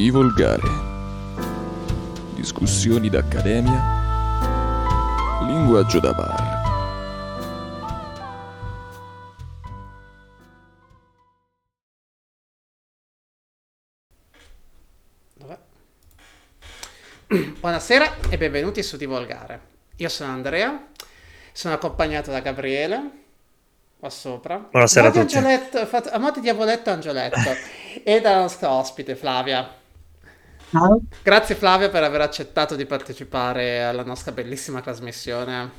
Sii volgare. Discussioni d'accademia. Linguaggio da bar. Dov'è? Buonasera e benvenuti su Di Volgare. Io sono Andrea, sono accompagnato da Gabriele, qua sopra. Buonasera a Modi tutti. Angioletto, fat- a mo' di diavoletto Angioletto. e dalla nostra ospite Flavia. Ciao. Grazie Flavia per aver accettato di partecipare alla nostra bellissima trasmissione.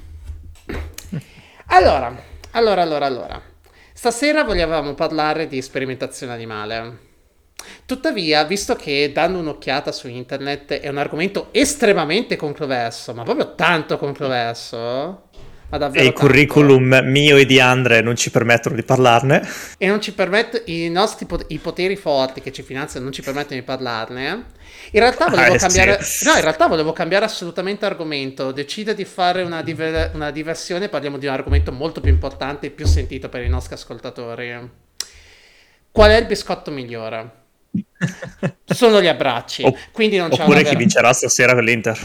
Allora, allora, allora, allora. Stasera volevamo parlare di sperimentazione animale. Tuttavia, visto che dando un'occhiata su internet è un argomento estremamente controverso, ma proprio tanto controverso, E i tanto, curriculum mio e di Andre non ci permettono di parlarne. e non ci permette, i nostri pot- i poteri forti che ci finanziano non ci permettono di parlarne. In realtà volevo Ah, eh, cambiare, sì. no, in realtà volevo cambiare assolutamente argomento. Decido di fare una, diver- una diversione. Parliamo di un argomento molto più importante e più sentito per i nostri ascoltatori. Qual è il biscotto migliore? Sono gli abbracci. Opp- quindi non c'è Oppure chi vera- vincerà stasera con l'Inter.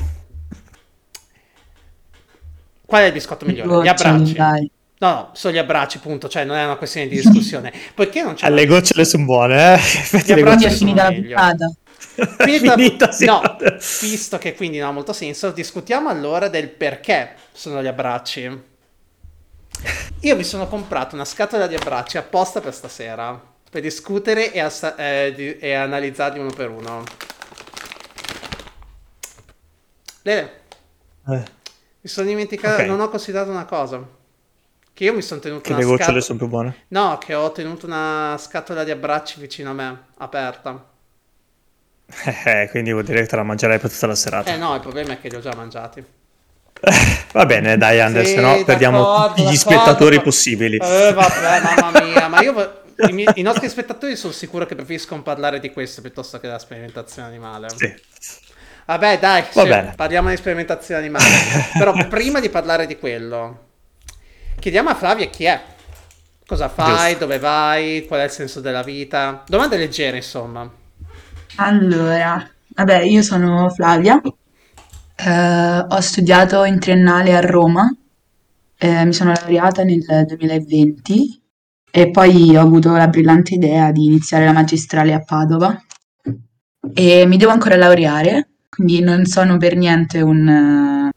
Qual è il biscotto migliore? Gli abbracci. dai. No, no, sono gli abbracci, punto. Cioè, non è una questione di discussione. Poiché non c'è Ah, le gocciole sono buone, eh? Gli abbracci sono finita la meglio. puntata. Finita- Finita, sì. no, visto che quindi non ha molto senso, discutiamo allora del perché sono gli abbracci. Io mi sono comprato una scatola di abbracci apposta per stasera, per discutere e, assa- eh, di- e analizzarli uno per uno. Lele, Eh, mi sono dimenticato, Ok. non ho considerato una cosa. Che io mi sono tenuto che una le gocciole scatola... sono più buone. No, che ho tenuto una scatola di abbracci vicino a me, aperta. Eh, quindi vuol dire che te la mangerai per tutta la serata. Eh no, il problema è che li ho già mangiati. Va bene, dai Andre, Sì, se no perdiamo tutti gli spettatori ma- possibili. Eh, vabbè, mamma mia, ma io i, miei- i nostri spettatori sono sicuro che preferiscono parlare di questo piuttosto che della sperimentazione animale. Sì. Vabbè, dai, Va sì, bene. parliamo di sperimentazione animale. Però prima di parlare di quello, chiediamo a Flavia chi è. Cosa fai, Giusto. dove vai, qual è il senso della vita. Domande leggere, insomma. Allora, vabbè, io sono Flavia, eh, ho studiato in triennale a Roma, eh, mi sono laureata nel 2020 e poi ho avuto la brillante idea di iniziare la magistrale a Padova e mi devo ancora laureare, quindi non sono per niente un...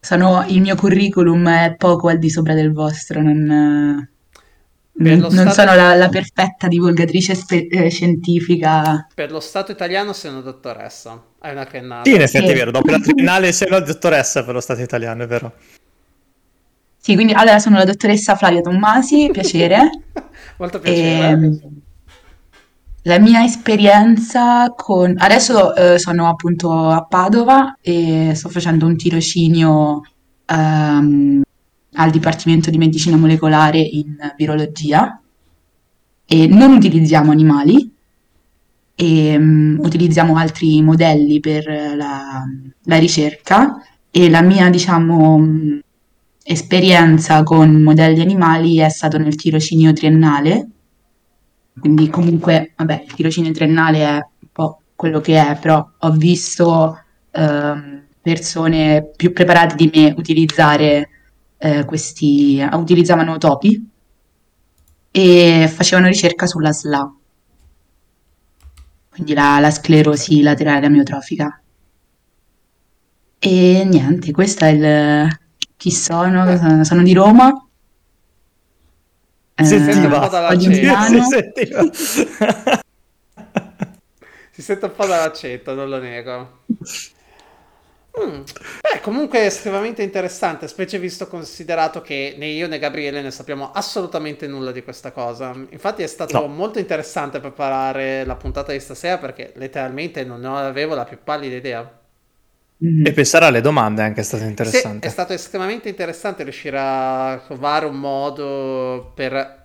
sono, il mio curriculum è poco al di sopra del vostro, non... eh, Per lo non stato- sono la, la perfetta divulgatrice spe- eh, scientifica. Per lo Stato italiano sei una dottoressa. Hai una triennale. Sì, in effetti Sì. è vero, dopo la triennale sei una dottoressa per lo Stato italiano, è vero. Sì, quindi allora sono la dottoressa Flavia Tommasi, piacere. Molto piacere. Ehm, la mia esperienza con... Adesso eh, sono appunto a Padova e sto facendo un tirocinio ehm, al Dipartimento di Medicina Molecolare in virologia e non utilizziamo animali, e, mm, utilizziamo altri modelli per la, la ricerca e la mia, diciamo, esperienza con modelli animali è stato nel tirocinio triennale, quindi comunque, vabbè, il tirocinio triennale è un po' quello che è, però ho visto ehm, persone più preparate di me utilizzare eh, questi, utilizzavano topi e facevano ricerca sulla SLA, quindi la, la sclerosi laterale amiotrofica. E niente, questo è il chi sono, sono di Roma. Si Eh, sentiva. un. Si sentiva. Si sente un po' dall'accento, non lo nego. Mm. Beh, comunque è estremamente interessante, specie visto considerato che né io né Gabriele ne sappiamo assolutamente nulla di questa cosa. Infatti è stato No. molto interessante preparare la puntata di stasera perché letteralmente non ne avevo la più pallida idea. Mhm. E pensare alle domande anche è stato Sì, interessante. è stato estremamente interessante riuscire a trovare un modo per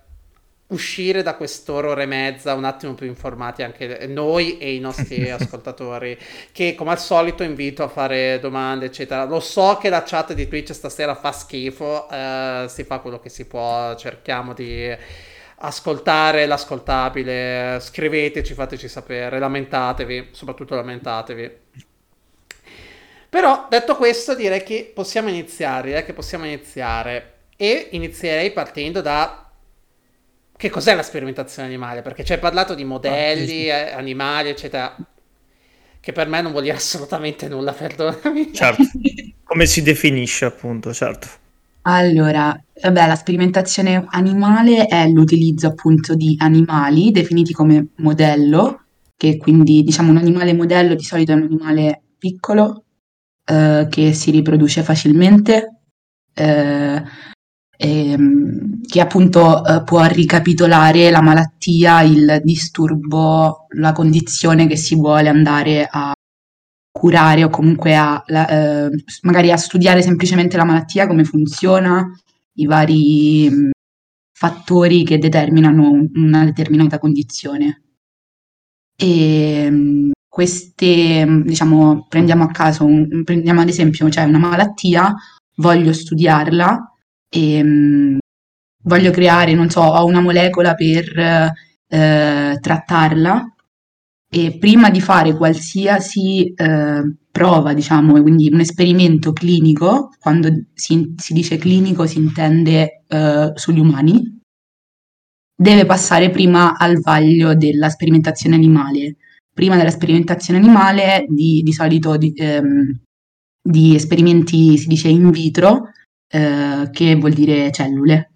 uscire da quest'ora e mezza un attimo più informati anche noi e i nostri ascoltatori che come al solito invito a fare domande eccetera lo so che la chat di Twitch stasera fa schifo eh, si fa quello che si può cerchiamo di ascoltare l'ascoltabile, scriveteci, fateci sapere, lamentatevi, soprattutto lamentatevi. Però detto questo direi che possiamo iniziare, direi che possiamo iniziare e inizierei partendo da che cos'è la sperimentazione animale, perché ci hai parlato di modelli, ah, sì. Eh, animali, eccetera, che per me non vuol dire assolutamente nulla, perdonami. Certo, come si definisce appunto, certo. Allora, vabbè, la sperimentazione animale è l'utilizzo appunto di animali definiti come modello, che quindi diciamo un animale modello di solito è un animale piccolo eh, che si riproduce facilmente, eh, ehm, che appunto eh, può ricapitolare la malattia, il disturbo, la condizione che si vuole andare a curare o comunque a, la, eh, magari a studiare semplicemente la malattia, come funziona, i vari mh, fattori che determinano una determinata condizione. E mh, queste, diciamo, prendiamo a caso, un, prendiamo ad esempio, cioè una malattia, voglio studiarla e mh, voglio creare, non so, ho una molecola per eh, trattarla e prima di fare qualsiasi eh, prova, diciamo, quindi un esperimento clinico, quando si, si dice clinico si intende eh, sugli umani, deve passare prima al vaglio della sperimentazione animale. Prima della sperimentazione animale, di, di solito di, ehm, di, esperimenti si dice in vitro, eh, che vuol dire cellule.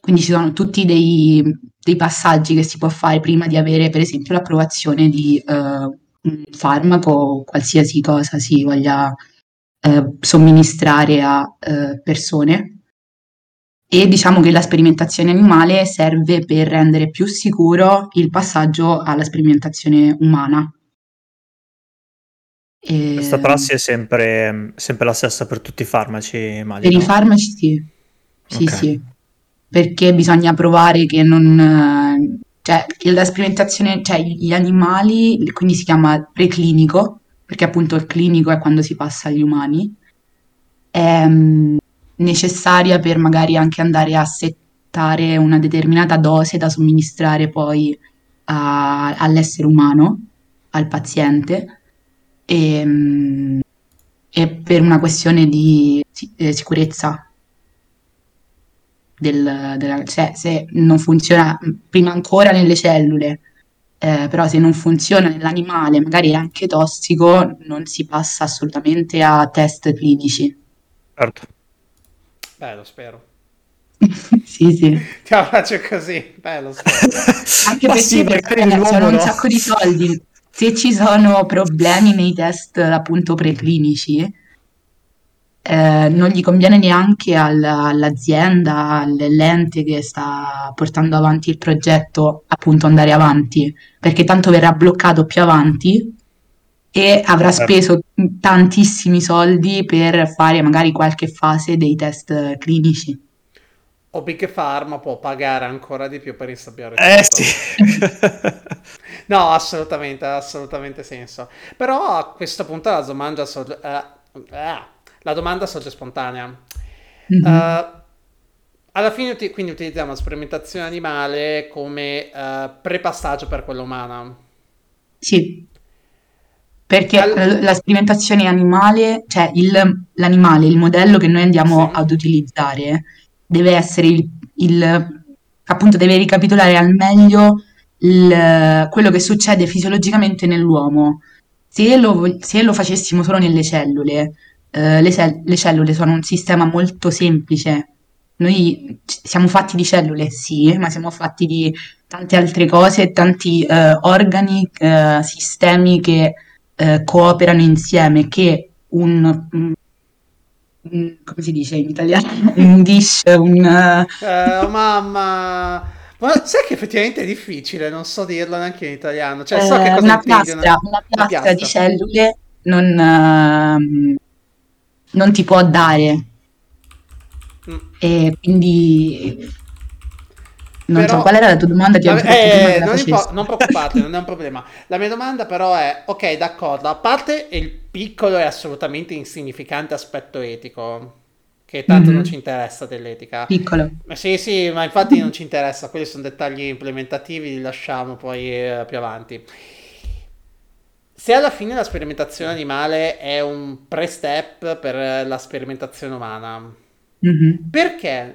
Quindi ci sono tutti dei, dei, passaggi che si può fare prima di avere, per esempio, l'approvazione di uh, un farmaco o qualsiasi cosa si voglia uh, somministrare a uh, persone. E diciamo che la sperimentazione animale serve per rendere più sicuro il passaggio alla sperimentazione umana. E... Questa prassi è sempre, sempre, la stessa per tutti i farmaci, immagino. Per i farmaci sì, sì, okay. sì perché bisogna provare che non... cioè, che la sperimentazione, cioè gli animali, quindi si chiama preclinico, perché appunto il clinico è quando si passa agli umani, è mm, necessaria per magari anche andare a settare una determinata dose da somministrare poi a, all'essere umano, al paziente, e, mm, e per una questione di eh, sicurezza del, della, cioè se non funziona prima ancora nelle cellule, eh, però se non funziona nell'animale, magari è anche tossico, non si passa assolutamente a test clinici. Certo. Beh, lo spero. sì, sì. Ti la faccio così, bello. Anche perché, sì, perché sono un sacco di soldi. Se ci sono problemi nei test appunto preclinici, eh, non gli conviene neanche al, all'azienda, all'ente che sta portando avanti il progetto, appunto andare avanti, perché tanto verrà bloccato più avanti e avrà certo. speso tantissimi soldi per fare magari qualche fase dei test clinici. O Big Pharma può pagare ancora di più per insabbiare eh, tutto. Sì. no, assolutamente, ha assolutamente senso. Però a questo punto la domanda... So- uh, uh, la domanda sorge spontanea. Mm-hmm. Uh, alla fine uti- quindi utilizziamo la sperimentazione animale come uh, prepassaggio per quella umana. Sì, perché All... la sperimentazione animale, cioè il, l'animale, il modello che noi andiamo sì. ad utilizzare, deve essere il, il, appunto deve ricapitolare al meglio il, quello che succede fisiologicamente nell'uomo. Se lo, se lo facessimo solo nelle cellule, eh, le, cell- le cellule sono un sistema molto semplice. Noi siamo fatti di cellule, sì, ma siamo fatti di tante altre cose, tanti eh, organi, eh, sistemi che eh, cooperano insieme, che un, un, come si dice in italiano? Un dish, un... oh, mamma! Ma sai che effettivamente è difficile, non so dirlo neanche in italiano. Cioè, so che cosa una, piastra, una, una piastra di cellule non, uh, non ti può dare. Mm. E quindi non però, so qual era la tua domanda. Ti vabbè, eh, non, impo- non preoccupate, non è un problema. La mia domanda, però, è: ok, d'accordo, a parte il piccolo e assolutamente insignificante aspetto etico, che tanto Mhm. non ci interessa dell'etica. Piccolo. Sì, sì, ma infatti non ci interessa, quelli sono dettagli implementativi, li lasciamo poi eh, più avanti. Se alla fine la sperimentazione animale è un pre-step per la sperimentazione umana, Mhm. perché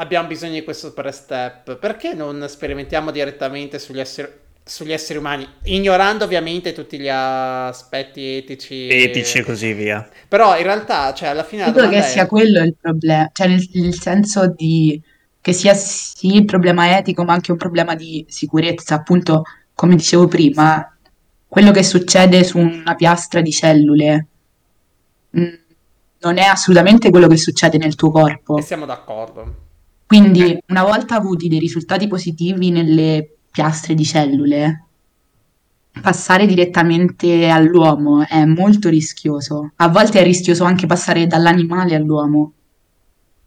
abbiamo bisogno di questo pre-step? Perché non sperimentiamo direttamente sugli esseri, sugli esseri umani, ignorando ovviamente tutti gli aspetti etici? Etici e così via. Però in realtà, cioè, alla fine Credo che è... sia quello il problema, cioè nel, nel senso di che sia sì il problema etico, ma anche un problema di sicurezza. Appunto, come dicevo prima, quello che succede su una piastra di cellule mh, non è assolutamente quello che succede nel tuo E corpo. siamo d'accordo. Quindi, una volta avuti dei risultati positivi nelle piastre di cellule, passare direttamente all'uomo è molto rischioso. A volte è rischioso anche passare dall'animale all'uomo.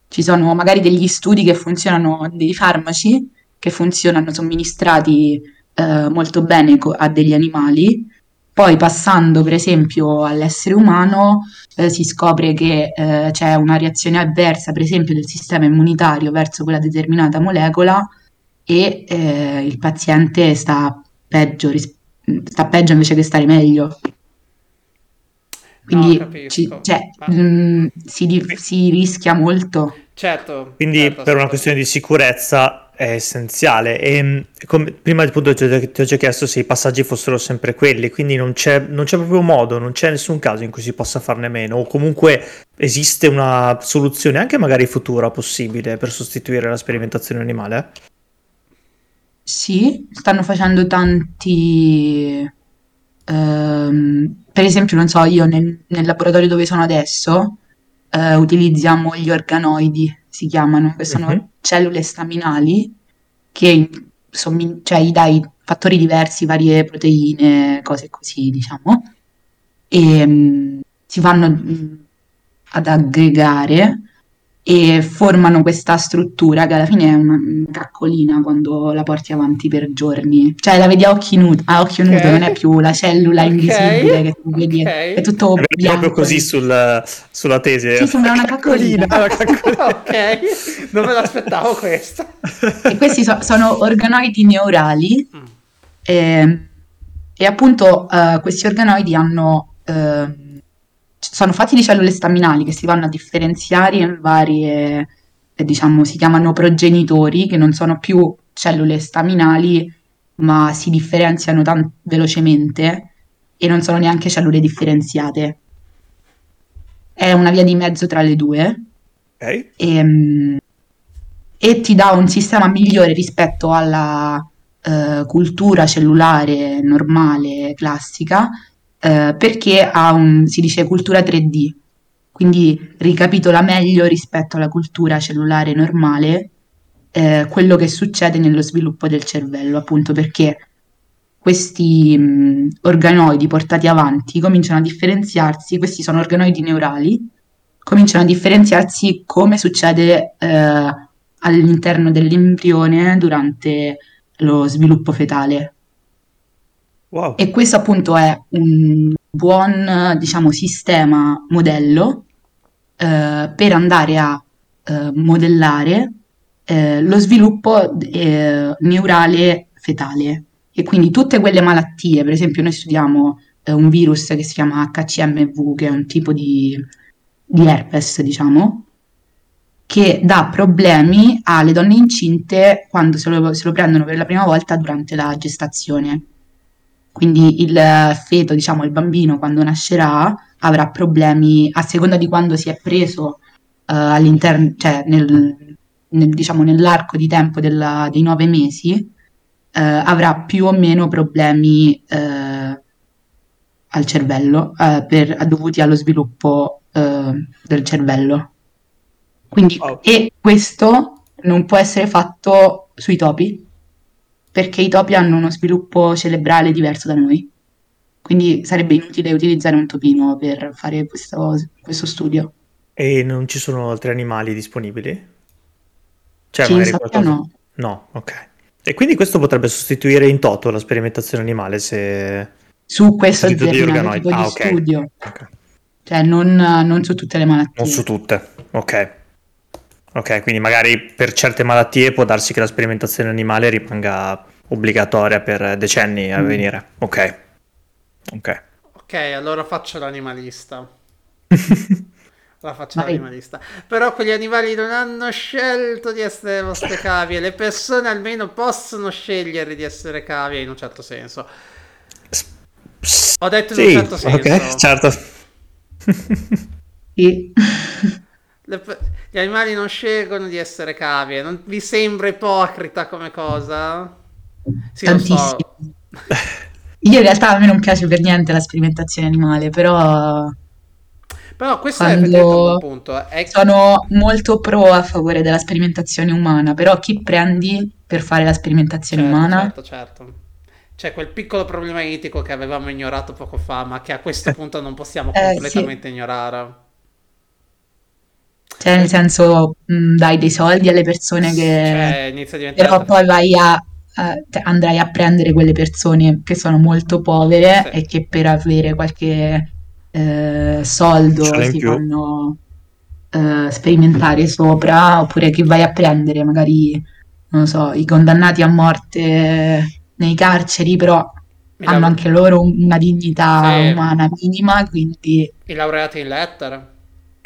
Ci sono magari degli studi che funzionano, dei farmaci che funzionano somministrati eh, molto bene co- a degli animali, poi passando per esempio all'essere umano eh, si scopre che eh, c'è una reazione avversa, per esempio, del sistema immunitario verso quella determinata molecola e eh, il paziente sta peggio, ris- sta peggio invece che stare meglio. No, Quindi capisco. ci- cioè, mh, si, di- si rischia molto. Certo, Quindi certo, per una questione di sicurezza è essenziale. E mh, come- prima appunto ti ho già chiesto se i passaggi fossero sempre quelli, quindi non c'è, non c'è proprio modo, non c'è nessun caso in cui si possa farne meno, o comunque esiste una soluzione anche magari futura possibile per sostituire la sperimentazione animale? Sì, stanno facendo tanti... ehm, per esempio, non so, io nel, nel laboratorio dove sono adesso eh, utilizziamo gli organoidi, si chiamano, che sono Mhm. cellule staminali che sommi- cioè, gli dai fattori diversi, varie proteine, cose così, diciamo, e mm, si vanno mm, ad aggregare e formano questa struttura che alla fine è una caccolina quando la porti avanti per giorni. Cioè la vedi a occhi nudi, a occhio nudo, Ok. non è più la cellula Ok, invisibile che tu vedi, ok. è, tutto È bianco. proprio così sul- sulla tesi. Sì, sembra una caccolina. una caccolina. ok, non me l'aspettavo questo. E questi so- sono organoidi neurali Mm. e, e appunto eh, questi organoidi hanno, ehm, sono fatti di cellule staminali che si vanno a differenziare in varie, eh, diciamo, si chiamano progenitori, che non sono più cellule staminali, ma si differenziano tan- velocemente e non sono neanche cellule differenziate. È una via di mezzo tra le due Ok. e, mm, e ti dà un sistema migliore rispetto alla eh, cultura cellulare normale, classica, eh, perché ha un, si dice cultura 3D, quindi ricapitola meglio rispetto alla cultura cellulare normale eh, quello che succede nello sviluppo del cervello, appunto perché questi mh, organoidi portati avanti cominciano a differenziarsi, questi sono organoidi neurali, cominciano a differenziarsi come succede eh, all'interno dell'embrione durante lo sviluppo fetale. Wow. E questo appunto è un buon, diciamo, sistema modello eh, per andare a eh, modellare eh, lo sviluppo eh, neurale fetale. E quindi tutte quelle malattie, per esempio noi studiamo eh, un virus che si chiama HCMV, che è un tipo di, di herpes, diciamo, che dà problemi alle donne incinte quando se lo, se lo prendono per la prima volta durante la gestazione. Quindi il feto, diciamo il bambino, quando nascerà, avrà problemi a seconda di quando si è preso eh, all'interno, cioè nel, nel- diciamo, nell'arco di tempo della- dei nove mesi, eh, avrà più o meno problemi eh, al cervello, eh, per- dovuti allo sviluppo del cervello. Quindi, Wow. e questo non può essere fatto sui topi, perché i topi hanno uno sviluppo cerebrale diverso da noi. Quindi sarebbe inutile utilizzare un topino per fare questo, questo studio. E non ci sono altri animali disponibili? Cioè, io magari qualcosa- no. No, ok. E quindi questo potrebbe sostituire in toto la sperimentazione animale se... Su questo di determinato tipo di Ah, ok. studio, ok. cioè non, non su tutte le malattie. Non su tutte. Ok. Ok, quindi magari per certe malattie può darsi che la sperimentazione animale rimanga obbligatoria per decenni a Mm. venire. Ok. Ok. Ok, allora faccio l'animalista. La faccio Vai. l'animalista. Però quegli animali non hanno scelto di essere le vostre cavie. Le persone almeno possono scegliere di essere cavie in un certo senso. Ho detto in un Sì, certo senso. ok, certo. Sì. Gli animali non scelgono di essere cavie. Non vi sembra ipocrita come cosa? Sì, lo so. Tantissimo. Io in realtà a me non piace per niente la sperimentazione animale, però Però questo è un buon punto. È sono molto pro a favore della sperimentazione umana, però chi prendi per fare la sperimentazione Certo, umana? certo, certo. C'è quel piccolo problema etico che avevamo ignorato poco fa, ma che a questo punto non possiamo Eh, completamente ignorare. Cioè, nel senso, mh, dai dei soldi alle persone che... Cioè, inizia a diventare... Però poi vai a, a- cioè, andrai a prendere quelle persone che sono molto povere Sì. e che per avere qualche eh, soldo in si fanno eh, sperimentare sopra, oppure che vai a prendere magari, non lo so, i condannati a morte nei carceri, però hanno anche loro un- una dignità Sì. umana minima, quindi I laureati in lettere.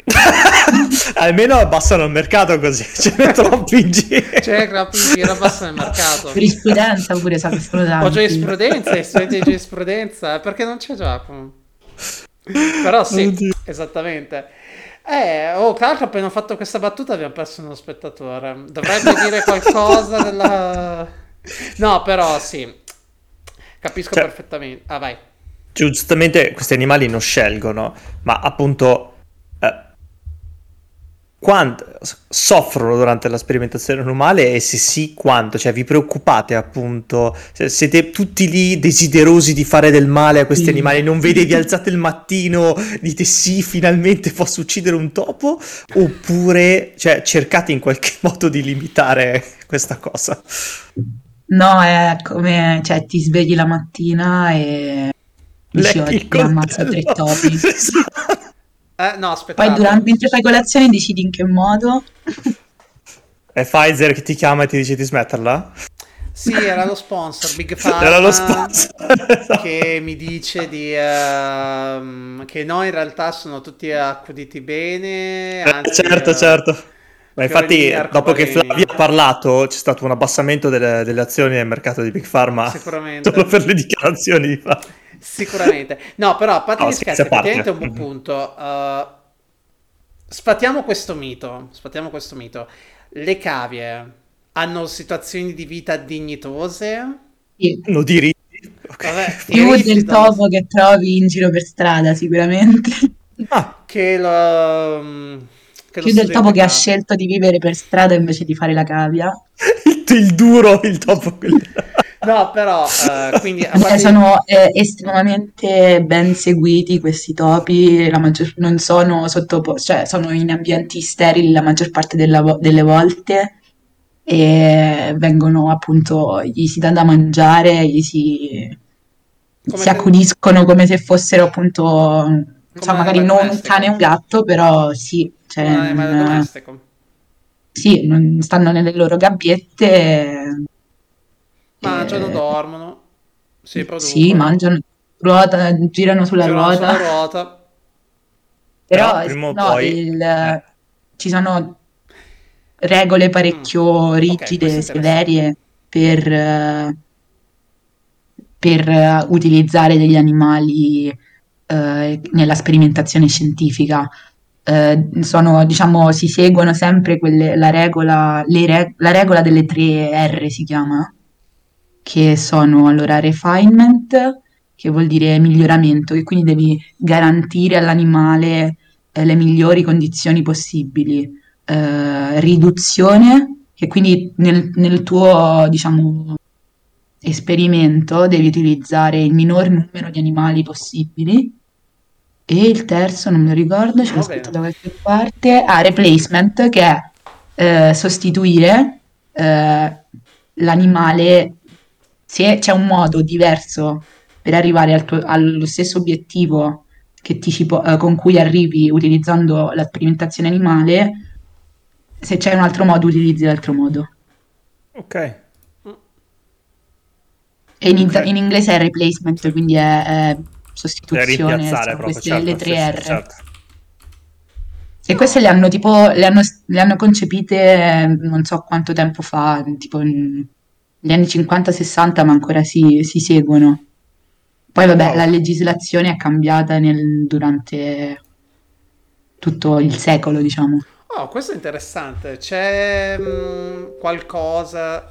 Almeno abbassano il mercato così, ce ne troppi in giro. Cioè, capisci, era bassa nel mercato. giurisprudenza pure sa che sono O tanti. giurisprudenza, studenti di giurisprudenza, perché non c'è Giacomo. Però sì, Oddio. esattamente. Eh, oh, tra l'altro appena ho fatto questa battuta abbiamo perso uno spettatore. Dovrebbe dire qualcosa della... No, però sì. Capisco Cioè- perfettamente. Ah, vai. Giustamente questi animali non scelgono, ma appunto quanto soffrono durante la sperimentazione animale e se sì quanto, cioè vi preoccupate appunto, siete tutti lì desiderosi di fare del male a questi Sì. animali, non vede vi alzate il mattino, dite sì finalmente posso uccidere un topo, oppure cioè, cercate in qualche modo di limitare questa cosa. No, è come, cioè, ti svegli la mattina e dici oggi ammazzo tre coltello. topi. Esatto. Eh, no, aspettate. Poi durante, mentre fai colazione decidi in che modo. È Pfizer che ti chiama e ti dice di smetterla? Sì, era lo sponsor, Big Pharma. Era lo sponsor. esatto. che mi dice di, ehm, che no, in realtà sono tutti accuditi bene. Eh, Anzi, certo, eh, certo. Ma infatti, dopo che. Flavia ha parlato, c'è stato un abbassamento delle, delle azioni nel mercato di Big Pharma Sicuramente. solo per le dichiarazioni di Flavia. Sicuramente. No, però a parte No, gli scherzi effettivamente è un buon punto. Uh, sfatiamo questo mito. Sfatiamo questo mito. Le cavie hanno situazioni di vita dignitose. Sì. Hanno diritti. Ok. Vabbè, Più del topo che trovi in giro per strada, sicuramente. Ah, Che lo, mm, che lo Più del topo che ha scelto di vivere per strada invece di fare la cavia. il, il duro, il topo. quello- No, però, eh, quindi Eh, parte- sono eh, estremamente ben seguiti questi topi, la maggior- non sono sottopo- cioè sono in ambienti sterili la maggior parte della delle volte e vengono appunto, gli si dà da mangiare, gli si, Come si accudiscono come se fossero appunto, non so, Come magari non un cane e un gatto, però sì, cioè, un animale domestico. sì, non stanno nelle loro gabbiette. Mangiano, eh, dormono, si producono. Sì, mangiano, ruota, girano sulla girano ruota. sulla ruota. Però Però prima o no, poi- il- eh. ci sono regole parecchio Mm. Rigide, è severie per, per utilizzare degli animali eh, nella sperimentazione scientifica. Eh, sono, diciamo, si seguono sempre quelle, la regola, le re- la regola delle tre R si chiama, che sono allora refinement, che vuol dire miglioramento, che quindi devi garantire all'animale eh, le migliori condizioni possibili. Eh, riduzione, che quindi nel, nel tuo, diciamo, esperimento devi utilizzare il minor numero di animali possibili. E il terzo, non me lo ricordo, ce l'ho scritto da qualche parte. Ah, replacement, che è eh, sostituire eh, l'animale se c'è un modo diverso per arrivare al tuo- allo stesso obiettivo che ti ci po- eh, con cui arrivi utilizzando la sperimentazione animale, se c'è un altro modo utilizzi l'altro modo. Ok. E in, Ok. in inglese è replacement, quindi è, è sostituzione, sono proprio, queste certo, le tre R. certo. E queste le hanno tipo, le hanno, le hanno concepite non so quanto tempo fa, tipo negli anni 50-60, ma ancora si, si seguono. Poi vabbè, Wow. la legislazione è cambiata nel- durante tutto il secolo, diciamo. Oh, questo è interessante. C'è mm, qualcosa,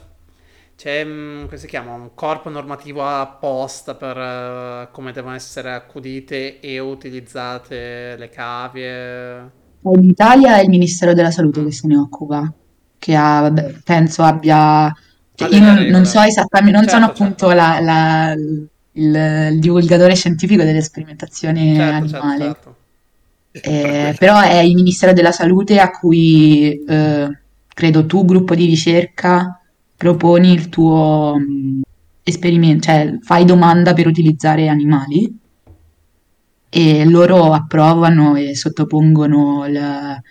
c'è, mm, come si chiama, un corpo normativo apposta per eh, come devono essere accudite e utilizzate le cavie? In Italia è il Ministero della Salute Mm. che se ne occupa, che ha, vabbè, penso abbia... cioè, Ha io non, non so esattamente, non sono Certo, appunto certo. la- la- il, il divulgatore scientifico delle sperimentazioni Certo, certo, animali. certo. Eh, però è il Ministero della Salute a cui eh, credo tu, gruppo di ricerca, proponi il tuo mh, esperimento, cioè fai domanda per utilizzare animali e loro approvano e sottopongono il-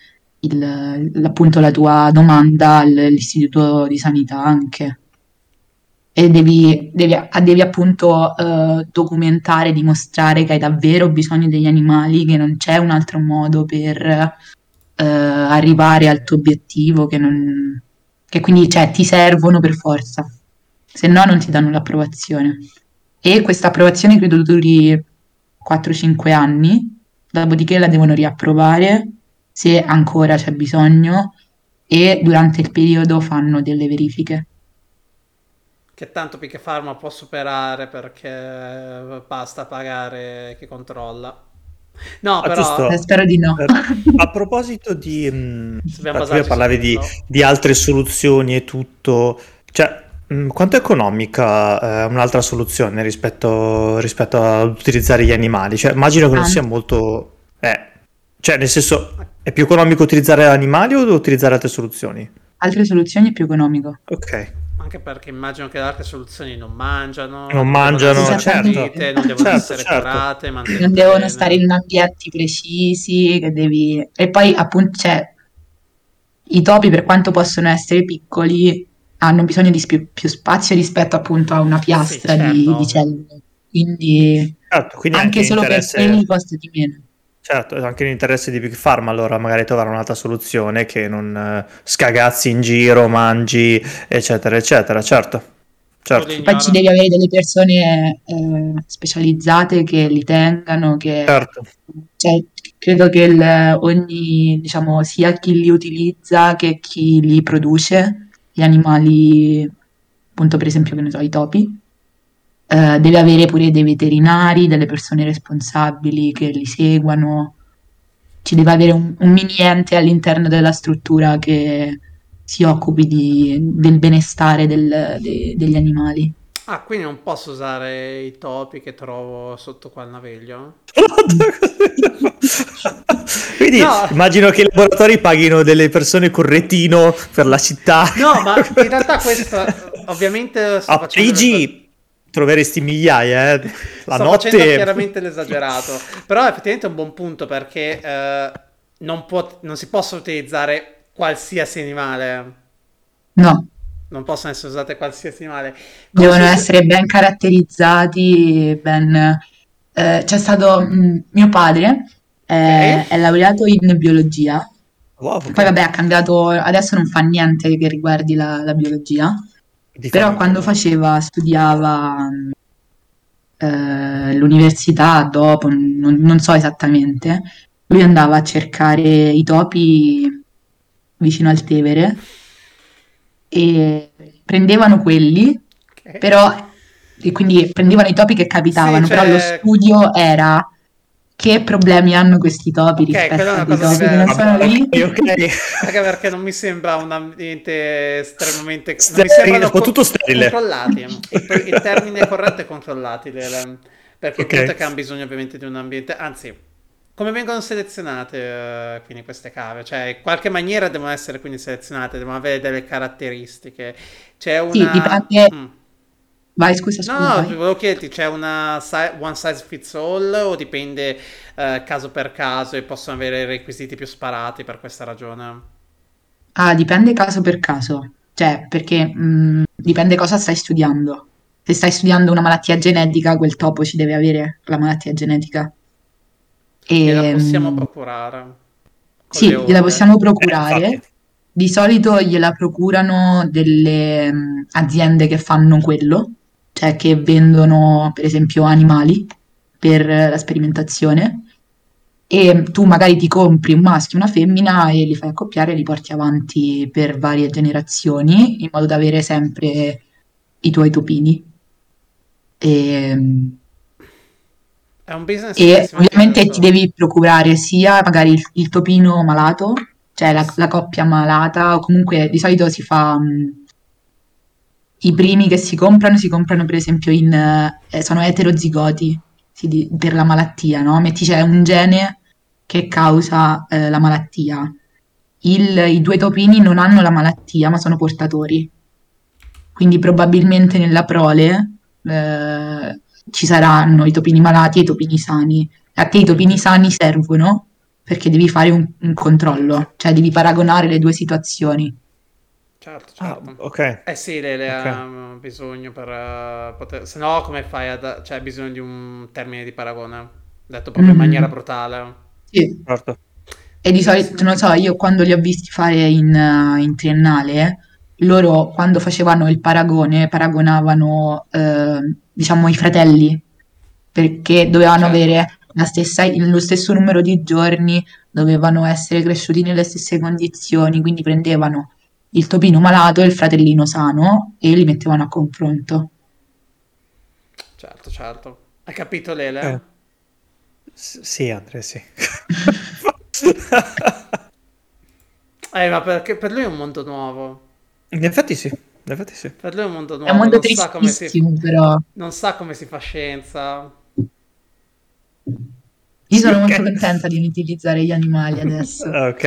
il- appunto la tua domanda al- all'Istituto di Sanità anche. E devi, devi- devi appunto eh, documentare, dimostrare che hai davvero bisogno degli animali, che non c'è un altro modo per eh, arrivare al tuo obiettivo, che, non- che quindi cioè, ti servono per forza, se no non ti danno l'approvazione. E questa approvazione credo duri 4-5 anni, dopodiché la devono riapprovare se ancora c'è bisogno e durante il periodo fanno delle verifiche. Che tanto Picche Pharma può superare perché basta pagare chi controlla. No, Ah, però giusto. Eh, spero di no. A proposito di... mh, su parlavi di, di altre soluzioni e tutto, cioè, mh, quanto è economica eh, un'altra soluzione rispetto, rispetto ad utilizzare gli animali? Cioè, immagino che non sia molto... Eh, cioè, nel senso, è più economico utilizzare animali o utilizzare altre soluzioni? Altre soluzioni è più economico. Ok. Anche perché immagino che le altre soluzioni non mangiano, Non mangiano, essere certo. pulite, non devono Certo, essere certo. curate, non devono bene. stare in ambienti precisi, che devi... E poi appunto c'è... I topi, per quanto possono essere piccoli, hanno bisogno di più, più spazio rispetto appunto a una piastra Sì, certo, di, di cellule. Quindi Certo, quindi anche in solo interesse- per quelli costa di meno. Certo, è anche l'interesse di Big Pharma allora magari trovare un'altra soluzione che non eh, scagazzi in giro, mangi, eccetera, eccetera, certo. Certo, Poi ci devi avere delle persone eh, specializzate che li tengano, che certo. cioè, credo che il- ogni, diciamo, sia chi li utilizza che chi li produce, gli animali, appunto per esempio, che ne so, i topi, eh, deve avere pure dei veterinari, delle persone responsabili che li seguano. Ci deve avere un, un mini ente all'interno della struttura che si occupi di- del benestare del- de- degli animali. Ah, quindi non posso usare i topi che trovo sotto qua al naviglio? Quindi No. immagino che i laboratori paghino delle persone con retino per la città. No, ma in realtà questo ovviamente sto A facendo Parigi troveresti migliaia, eh. La Sto notte... facendo chiaramente l'esagerato, però effettivamente è un buon punto perché eh, non, può- non si possono utilizzare qualsiasi animale, No, non possono essere usate qualsiasi animale. Come devono essere ben caratterizzati, ben... eh, c'è stato mm, mio padre, è, Ok. è laureato in biologia, Wow, poi vabbè ha cambiato, adesso non fa niente che riguardi la, la biologia, però quando faceva, studiava eh, all'università, dopo, non, non so esattamente, lui andava a cercare i topi vicino al Tevere e prendevano quelli Ok. però e quindi prendevano i topi che capitavano, Sì, però lo cioè- studio era che problemi hanno questi topi Ok, rispetto a topi che non diversa. sono lì. Ok, ok. Anche perché non mi sembra un ambiente estremamente... non mi Sterile, sembrano soprattutto sterile. Controllati. Il, il termine corretto è controllati, le- perché il Ok. punto è che hanno bisogno ovviamente di un ambiente... Anzi, come vengono selezionate eh, quindi queste cave? Cioè, in qualche maniera devono essere quindi selezionate, devono avere delle caratteristiche. C'è una... Sì, dipende- Mm. Vai, scusa, scusa. No, vai. volevo chiederti, c'è una one size fits all o dipende eh, caso per caso e possono avere requisiti più sparati per questa ragione? Ah, dipende caso per caso, cioè perché mh, dipende cosa stai studiando. Se stai studiando una malattia genetica, quel topo ci deve avere la malattia genetica. Gliela E, possiamo mh, procurare sì, gliela possiamo Eh, procurare. Di solito gliela procurano delle mh, aziende che fanno quello, cioè che vendono per esempio animali per la sperimentazione. E tu magari ti compri un maschio e una femmina e li fai accoppiare e li porti avanti per varie generazioni in modo da avere sempre i tuoi topini. E, È un business e ovviamente ti devi procurare sia magari il, il topino malato, cioè la, la coppia malata, o comunque di solito si fa, mh, i primi che si comprano si comprano per esempio in, eh, sono eterozigoti di- per la malattia, no? Metti c'è un gene che causa eh, la malattia. Il- I due topini non hanno la malattia, ma sono portatori. Quindi probabilmente nella prole eh, ci saranno i topini malati e i topini sani. A te i topini sani servono perché devi fare un, un controllo, cioè devi paragonare le due situazioni. Certo, Ah, certo. ok. Eh sì, le, le Ok. ha mm, bisogno per eh, poter... Se no, come fai ad... Cioè, hai bisogno di un termine di paragone. Detto proprio in maniera Mhm. brutale. Sì. Certo. E di solito, non so, io quando li ho visti fare in, eh, in triennale, loro quando facevano il paragone, paragonavano, eh, diciamo, i fratelli, perché dovevano Certo. avere la stessa, lo stesso numero di giorni, dovevano essere cresciuti nelle stesse condizioni, quindi prendevano il topino malato e il fratellino sano e li mettevano a confronto. Certo, certo. Hai capito, Lele? Eh, s- sì, Andrea, sì. Eh, ma perché per lui è un mondo nuovo. In effetti sì, in effetti sì. Per lui è un mondo È un nuovo, mondo non sa come si... però. Non sa come si fa scienza. Io sono molto ok. contenta di utilizzare gli animali adesso. Ok.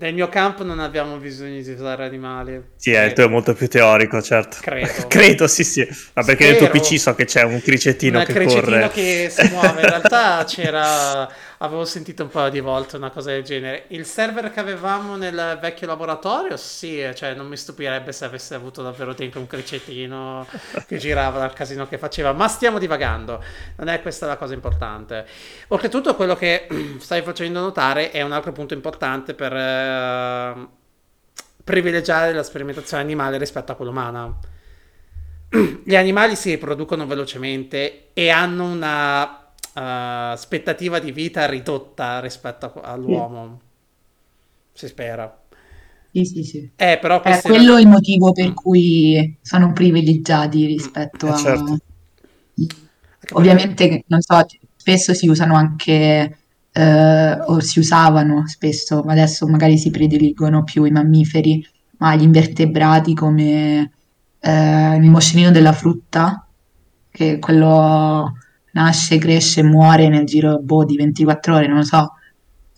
Nel mio campo non abbiamo bisogno di usare animali. Sì, eh, il tuo è Credo. molto più teorico, certo. Credo. Credo, sì, sì. Ma perché nel tuo Spero. PC so che c'è un cricettino Un che cricetino corre. che si muove. In realtà c'era. Avevo sentito un paio di volte una cosa del genere. Il server che avevamo nel vecchio laboratorio, sì, cioè non mi stupirebbe se avesse avuto davvero dentro un cricettino che girava dal casino che faceva. Ma stiamo divagando. Non è questa la cosa importante. Oltretutto, quello che stai facendo notare è un altro punto importante per eh, privilegiare la sperimentazione animale rispetto a quella umana. Gli animali si riproducono velocemente e hanno una aspettativa di vita ridotta rispetto all'uomo. Si spera. Sì, sì, sì. Eh, però È quello il motivo per Mm, cui sono privilegiati rispetto Eh, a... certo. Ovviamente, non so, spesso si usano anche, eh, o si usavano spesso, ma adesso magari si prediligono più i mammiferi, ma gli invertebrati come eh, il moscerino della frutta, che quello nasce, cresce, muore nel giro boh, di 24 ore, non lo so.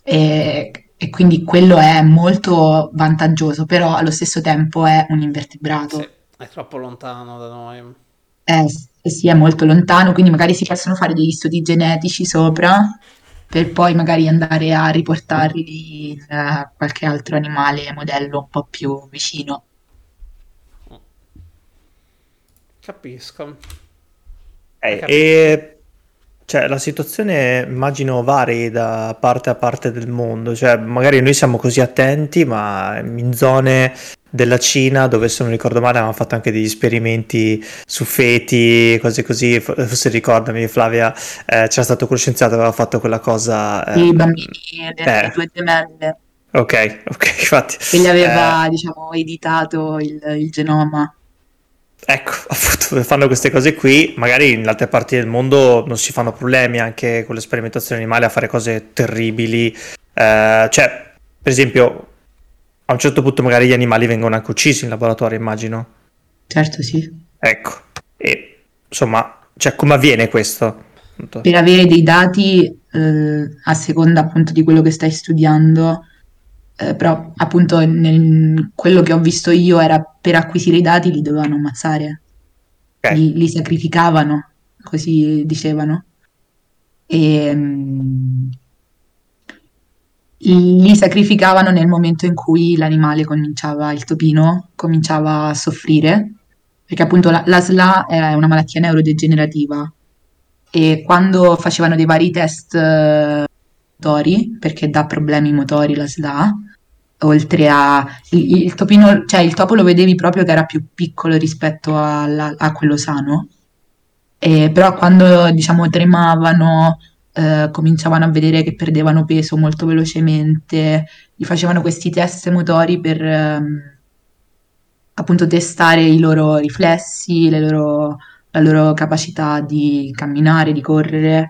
E, e quindi quello è molto vantaggioso, però allo stesso tempo è un sì, invertebrato. è troppo lontano da noi. Eh, sì, è molto lontano, quindi magari si possono fare degli studi genetici sopra per poi magari andare a riportarli in eh, qualche altro animale modello un po' più vicino. Capisco. Eh, Capisco. e cioè, la situazione immagino vari da parte a parte del mondo, cioè magari noi siamo così attenti, ma in zone della Cina, dove se non ricordo male avevano fatto anche degli esperimenti su feti, cose così, forse ricordami Flavia, eh, c'era stato quello scienziato che aveva fatto quella cosa... I ehm, bambini delle eh, due gemelle. Ok, ok, infatti... che gli eh, aveva, diciamo, editato il, il genoma. Ecco, appunto, fanno queste cose qui, magari in altre parti del mondo non si fanno problemi anche con le sperimentazioni animali a fare cose terribili. Eh, cioè, per esempio, a un certo punto magari gli animali vengono anche uccisi in laboratorio, immagino. Certo, sì. Ecco, e insomma, cioè, come avviene questo? Appunto. Per avere dei dati eh, a seconda appunto di quello che stai studiando, eh, però appunto nel- quello che ho visto io era per acquisire i dati li dovevano ammazzare. Ok. li, li sacrificavano, così dicevano. E mm, li sacrificavano nel momento in cui l'animale cominciava, il topino, cominciava a soffrire, perché appunto la, la SLA è una malattia neurodegenerativa e quando facevano dei vari test eh, motori, perché dà problemi motori la SLA, oltre a il, il topino, cioè il topo lo vedevi proprio che era più piccolo rispetto alla- a quello sano, e però quando diciamo tremavano, eh, cominciavano a vedere che perdevano peso molto velocemente, gli facevano questi test motori per ehm, appunto testare i loro riflessi, le loro- la loro capacità di camminare, di correre.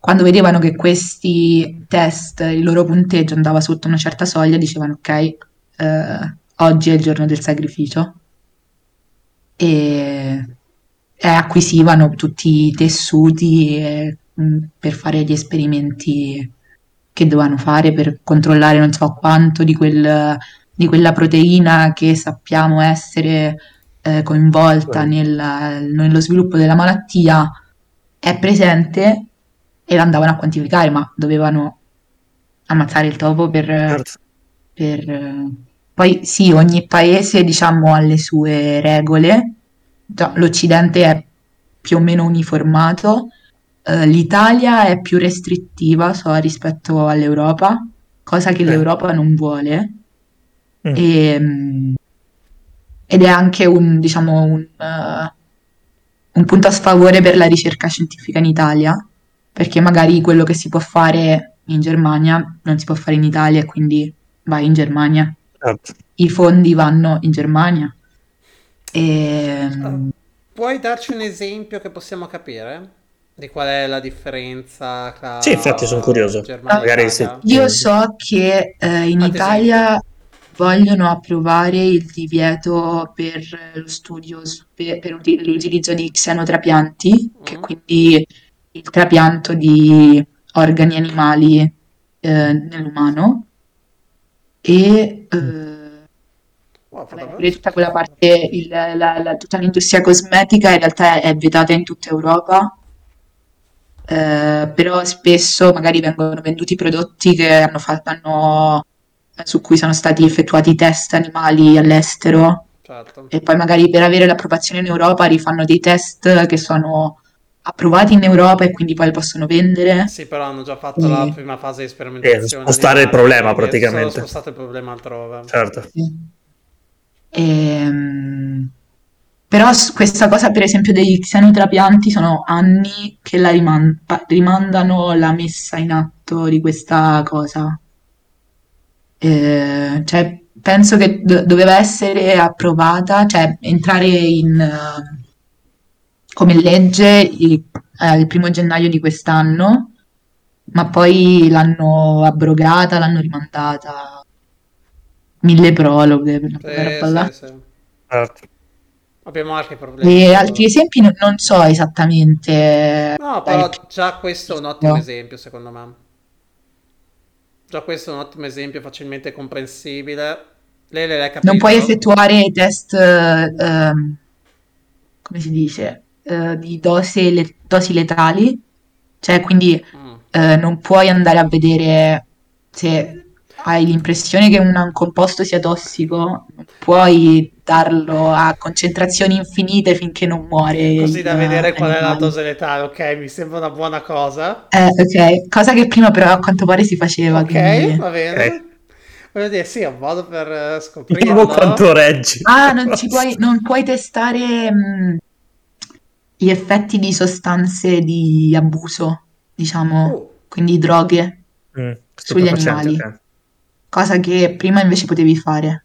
Quando vedevano che questi test, il loro punteggio andava sotto una certa soglia, dicevano ok, eh, oggi è il giorno del sacrificio. E, e acquisivano tutti i tessuti eh, mh, per fare gli esperimenti che dovevano fare per controllare non so quanto di quel- di quella proteina che sappiamo essere eh, coinvolta nel- nello sviluppo della malattia. È presente e la andavano a quantificare, ma dovevano ammazzare il topo per, Certo. per, eh, Poi sì, ogni paese, diciamo, ha le sue regole. L'Occidente è più o meno uniformato, eh, l'Italia è più restrittiva, so, rispetto all'Europa, cosa che Ok. l'Europa non vuole. Mm. E, mm, ed è anche un, diciamo, un, eh, un punto a sfavore per la ricerca scientifica in Italia, perché magari quello che si può fare in Germania non si può fare in Italia e quindi vai in Germania. Certo. I fondi vanno in Germania. E, mm, Puoi darci un esempio che possiamo capire? Di qual è la differenza tra Sì, infatti sono curioso. Germania se- Io so che eh, in Ad Italia vogliono approvare il divieto per lo studio, per, per uti- l'utilizzo di xenotrapianti, che Mm. quindi il trapianto di organi animali eh, nell'umano. E eh, Wow, fatto pure tutta quella parte, il- la, la- tutta l'industria cosmetica in realtà è, è vietata in tutta Europa. Eh, però spesso magari vengono venduti prodotti che hanno fatto, hanno- su cui sono stati effettuati test animali all'estero Certo. e poi magari per avere l'approvazione in Europa rifanno dei test che sono approvati in Europa e quindi poi li possono vendere. Sì, però hanno già fatto la Sì. prima fase di sperimentazione. Eh, spostare il problema, praticamente. spostato il problema altrove. Certo. Sì. Ehm, però questa cosa, per esempio, degli xenotrapianti sono anni che la riman- rimandano la messa in atto di questa cosa. Eh, cioè, penso che do- doveva essere approvata, cioè entrare in, come legge il, eh, il primo gennaio di quest'anno, ma poi l'hanno abrogata, l'hanno rimandata. Mille prologhe per Sì, roba là. sì, sì. certo. Abbiamo altri problemi. E altri esempi non, non so esattamente. No, Dai, però già questo è un ottimo no. esempio, secondo me. Già questo è un ottimo esempio facilmente comprensibile. Lei l'hai capito? Non puoi effettuare test, eh, ehm, come si dice, eh, di dose le- dosi letali, cioè quindi Mm. eh, non puoi andare a vedere se hai l'impressione che un, composto sia tossico, non puoi darlo a concentrazioni infinite finché non muore Così da vedere qual è la dose letale, ok? Mi sembra una buona cosa. Eh, ok, cosa che prima però a quanto pare si faceva, Ok, quindi... va bene. Ok. Voglio dire, sì, è un modo per eh, Vediamo scoprirlo. quanto reggi. Ah, non ci puoi, non puoi testare mh, gli effetti di sostanze di abuso, diciamo, Uh, quindi droghe, Mm, sugli animali. ok. cosa che prima invece potevi fare.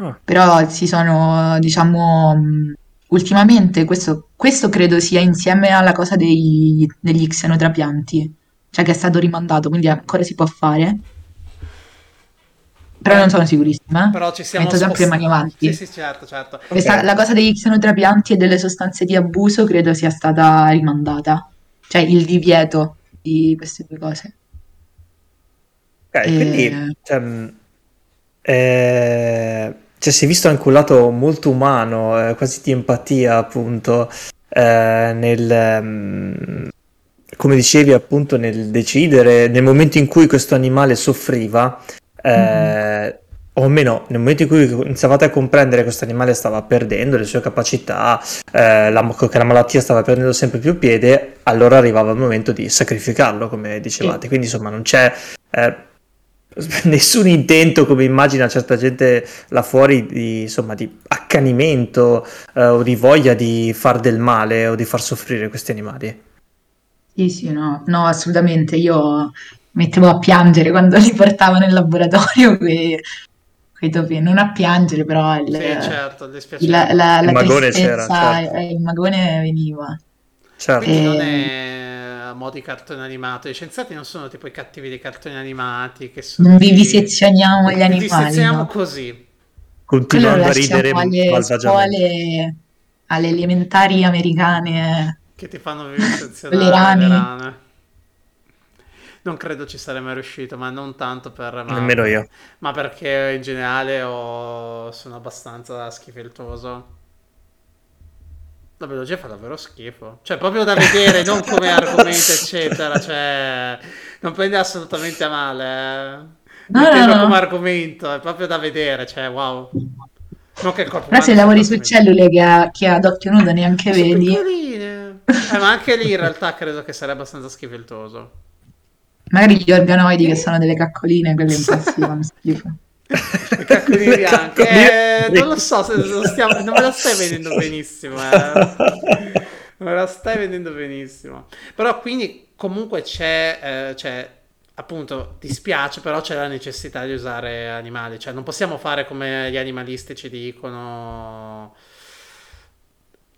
Ah, Però si sono, diciamo, mh, ultimamente questo, questo credo sia insieme alla cosa dei- degli xenotrapianti, cioè che è stato rimandato, quindi ancora si può fare. Però non sono sicurissima. eh. però ci siamo Metto sempre le mani avanti. Sì, sì, certo, certo. Questa- Ok. la cosa degli xenotrapianti e delle sostanze di abuso credo sia stata rimandata, cioè il divieto di queste due cose. ok, Eh, quindi cioè, mh, eh, cioè, si è visto anche un lato molto umano, eh, quasi di empatia, appunto, eh, nel, um, come dicevi, appunto, nel decidere, nel momento in cui questo animale soffriva, eh, o almeno nel momento in cui iniziavate a comprendere che questo animale stava perdendo le sue capacità, eh, la, che la malattia stava prendendo sempre più piede, allora arrivava il momento di sacrificarlo, come dicevate. Sì. Quindi, insomma, non c'è eh, nessun intento, come immagina certa gente là fuori, di, insomma, di accanimento eh, o di voglia di far del male o di far soffrire questi animali. Sì, sì, no, no, assolutamente. Io mettevo a piangere quando li portavo nel laboratorio quei, quei topi. Non a piangere, però il, sì, certo, la, la, la il magone c'era, certo. il magone veniva. Certo. Quindi e... non è a mo' di cartone animato. I scienziati non sono tipo i cattivi dei cartoni animati che sono... Non vivisezioniamo gli animali. Vivisezioniamo no? così. Continuando a ridere alle scuole, alle elementari americane. Che ti fanno vivisezionare le rane. rane. Non credo ci sarei mai riuscito, ma non tanto per... Ma, Nemmeno io. Ma perché in generale ho... sono abbastanza schifiltoso. La biologia fa davvero schifo. Cioè, proprio da vedere, non come argomento, eccetera. Cioè, non prende assolutamente a male. Eh. No, no, no. come argomento, è proprio da vedere. Cioè, wow. Non che corpo Però se lavori su cellule che, a, che ad occhio nudo neanche vedi. Eh, ma anche lì in realtà credo che sarebbe abbastanza schifiltoso. Magari gli organoidi che sono delle caccoline, quelle impazzivano schifo. Le caccoline bianche. Eh, non lo so se lo stiamo, non me la stai vedendo benissimo. Eh. Non me la stai vedendo benissimo. Però quindi comunque c'è, eh, c'è appunto dispiace, però c'è la necessità di usare animali. Cioè non possiamo fare come gli animalisti ci dicono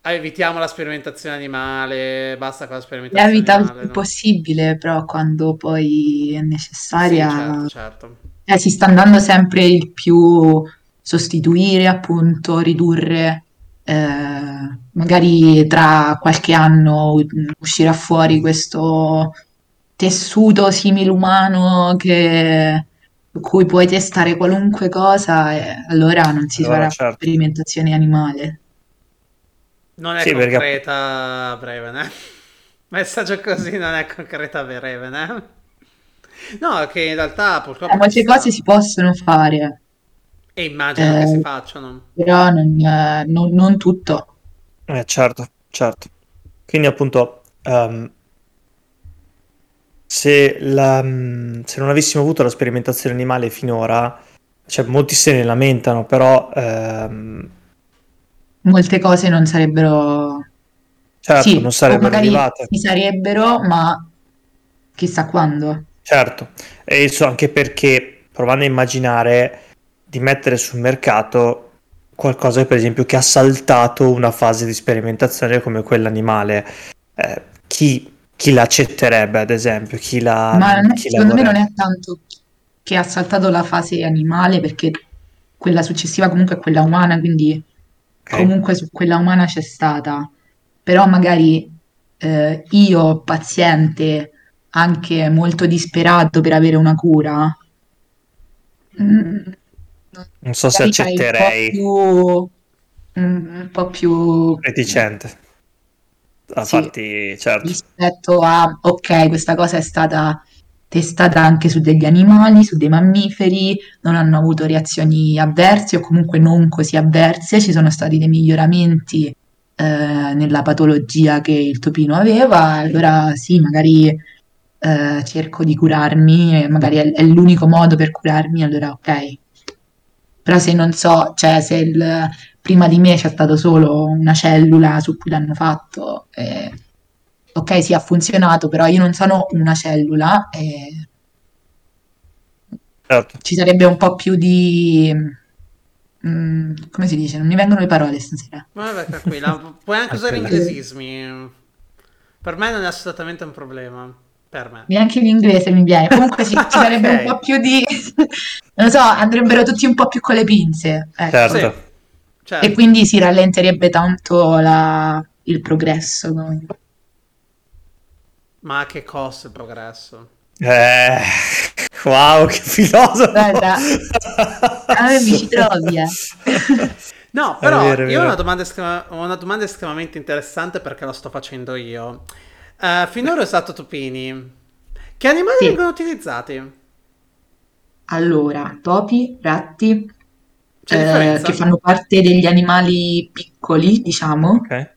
evitiamo la sperimentazione animale, basta con la sperimentazione Evita animale. il più no? possibile, però quando poi è necessaria... Sì, certo, certo eh, si sta andando sempre il più sostituire, appunto, ridurre. Eh, magari tra qualche anno uscirà fuori questo tessuto similumano che, su cui puoi testare qualunque cosa e allora non si allora, farà certo. sperimentazione animale. Non è sì, concreta perché... Breven, eh? Messaggio così non è concreta Breven, eh? No, che in realtà purtroppo... Eh, molte cose si possono fare. E immagino eh, che si facciano. Però non, eh, non, non tutto. Eh, certo, certo. Quindi appunto... Um, se, la, se, non avessimo avuto la sperimentazione animale finora, cioè molti se ne lamentano, però... Um... Molte cose non sarebbero... Certo, sì, non sarebbero arrivate. Ci sarebbero, ma chissà quando. Certo, e so anche perché provando a immaginare di mettere sul mercato qualcosa per esempio che ha saltato una fase di sperimentazione come quella animale, eh, chi, chi l'accetterebbe ad esempio? Chi la, Ma chi secondo me non è tanto che ha saltato la fase animale perché quella successiva comunque è quella umana, quindi okay. comunque su quella umana c'è stata, però magari eh, io paziente anche molto disperato per avere una cura, mm, non so se accetterei. Un po' più, un po' più reticente. A sì, farti, certo. Rispetto a, ok, questa cosa è stata testata anche su degli animali, su dei mammiferi, non hanno avuto reazioni avverse o comunque non così avverse, ci sono stati dei miglioramenti eh, nella patologia che il topino aveva, allora sì, magari eh, cerco di curarmi, magari è, è, l'unico modo per curarmi, allora ok. Però se non so, cioè se il, prima di me c'è stato solo una cellula su cui l'hanno fatto, eh, ok sì ha funzionato, però io non sono una cellula e certo. ci sarebbe un po' più di... Mm, come si dice? Non mi vengono le parole stasera. Vabbè, tranquilla, puoi anche usare inglesismi. Per me non è assolutamente un problema. Per me. Neanche l'inglese mi viene. Comunque ci, ci sarebbe okay. un po' più di... non lo so, andrebbero tutti un po' più con le pinze. Ecco. Certo. Sì. certo. E quindi si rallenterebbe tanto la... il progresso. Ma a che costo il progresso? Eh, Wow, che filosofo! Guarda, a me mi ci trovi, eh. No, però vero, è io ho una domanda, estrema- ho una domanda estremamente interessante perché la sto facendo io. Eh, finora ho usato topini. Che animali Sì. vengono utilizzati? Allora, topi, ratti, C'è eh, che fanno parte degli animali piccoli, diciamo. Ok.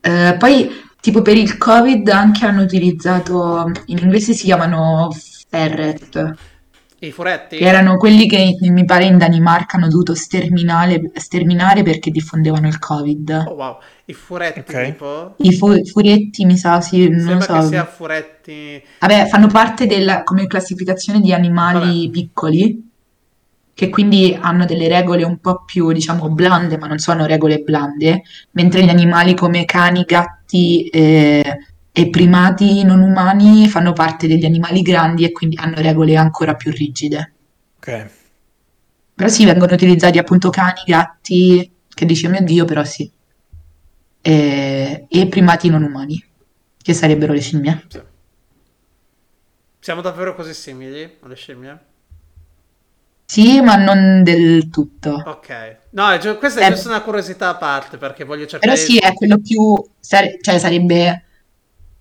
Eh, poi, tipo per il Covid, anche hanno utilizzato, in inglese si chiamano ferret, I furetti? che erano quelli che mi pare in Danimarca hanno dovuto sterminare, sterminare perché diffondevano il Covid. Oh wow, i furetti Ok. tipo? I fu- furetti, mi sa, sì, non lo Sembra che so. sia furetti... Vabbè, fanno parte della, come classificazione di animali piccoli, che quindi hanno delle regole un po' più, diciamo, blande, ma non sono regole blande, mentre gli animali come cani, gatti eh, e primati non umani fanno parte degli animali grandi e quindi hanno regole ancora più rigide. Ok. Però sì, vengono utilizzati appunto cani, gatti, che dici, oh mio Dio, però sì, e, e primati non umani, che sarebbero le scimmie. Sì. Siamo davvero così simili alle scimmie? Sì, ma non del tutto. Ok. No, è giu- questa è Eh. giusto una curiosità a parte perché voglio cercare Però sì, è quello più, sare- cioè sarebbe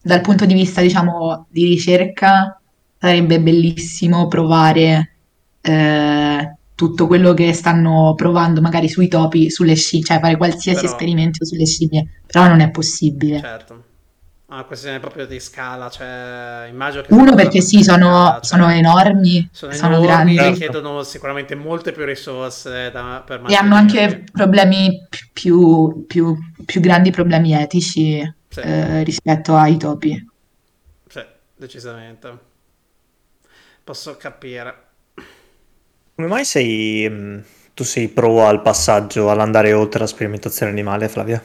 dal punto di vista, diciamo, di ricerca, sarebbe bellissimo provare eh, tutto quello che stanno provando magari sui topi, sulle scimmie, cioè fare qualsiasi Però- esperimento sulle scimmie, però non è possibile. Certo. È una questione proprio di scala, cioè immagino che Uno perché sì, sono, scala, cioè, sono enormi, sono sono enormi, grandi richiedono sicuramente molte più risorse da, per e hanno anche problemi pi- più, più- più grandi problemi etici Sì. eh, rispetto ai topi. Sì, decisamente. Posso capire. Come mai sei... mh, tu sei pro al passaggio, all'andare oltre la sperimentazione animale, Flavia?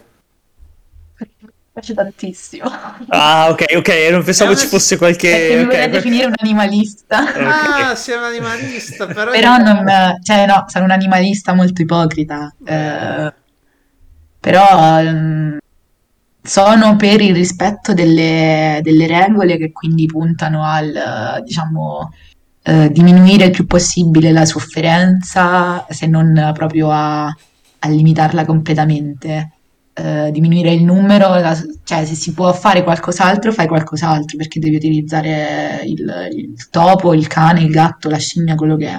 Mi piace tantissimo. Ah, ok, ok, non pensavo ci fosse Perché qualche... mi ok, vorrei que- definire un animalista. Ah, sei un animalista, però... Però non, cioè no, sono un animalista molto ipocrita. eh, però ehm, sono per il rispetto delle, delle regole che quindi puntano al, diciamo, eh, diminuire il più possibile la sofferenza, se non proprio a, a limitarla completamente. Eh, diminuire il numero, la- cioè se si può fare qualcos'altro, fai qualcos'altro, perché devi utilizzare il, il topo, il cane, il gatto, la scimmia, quello che è.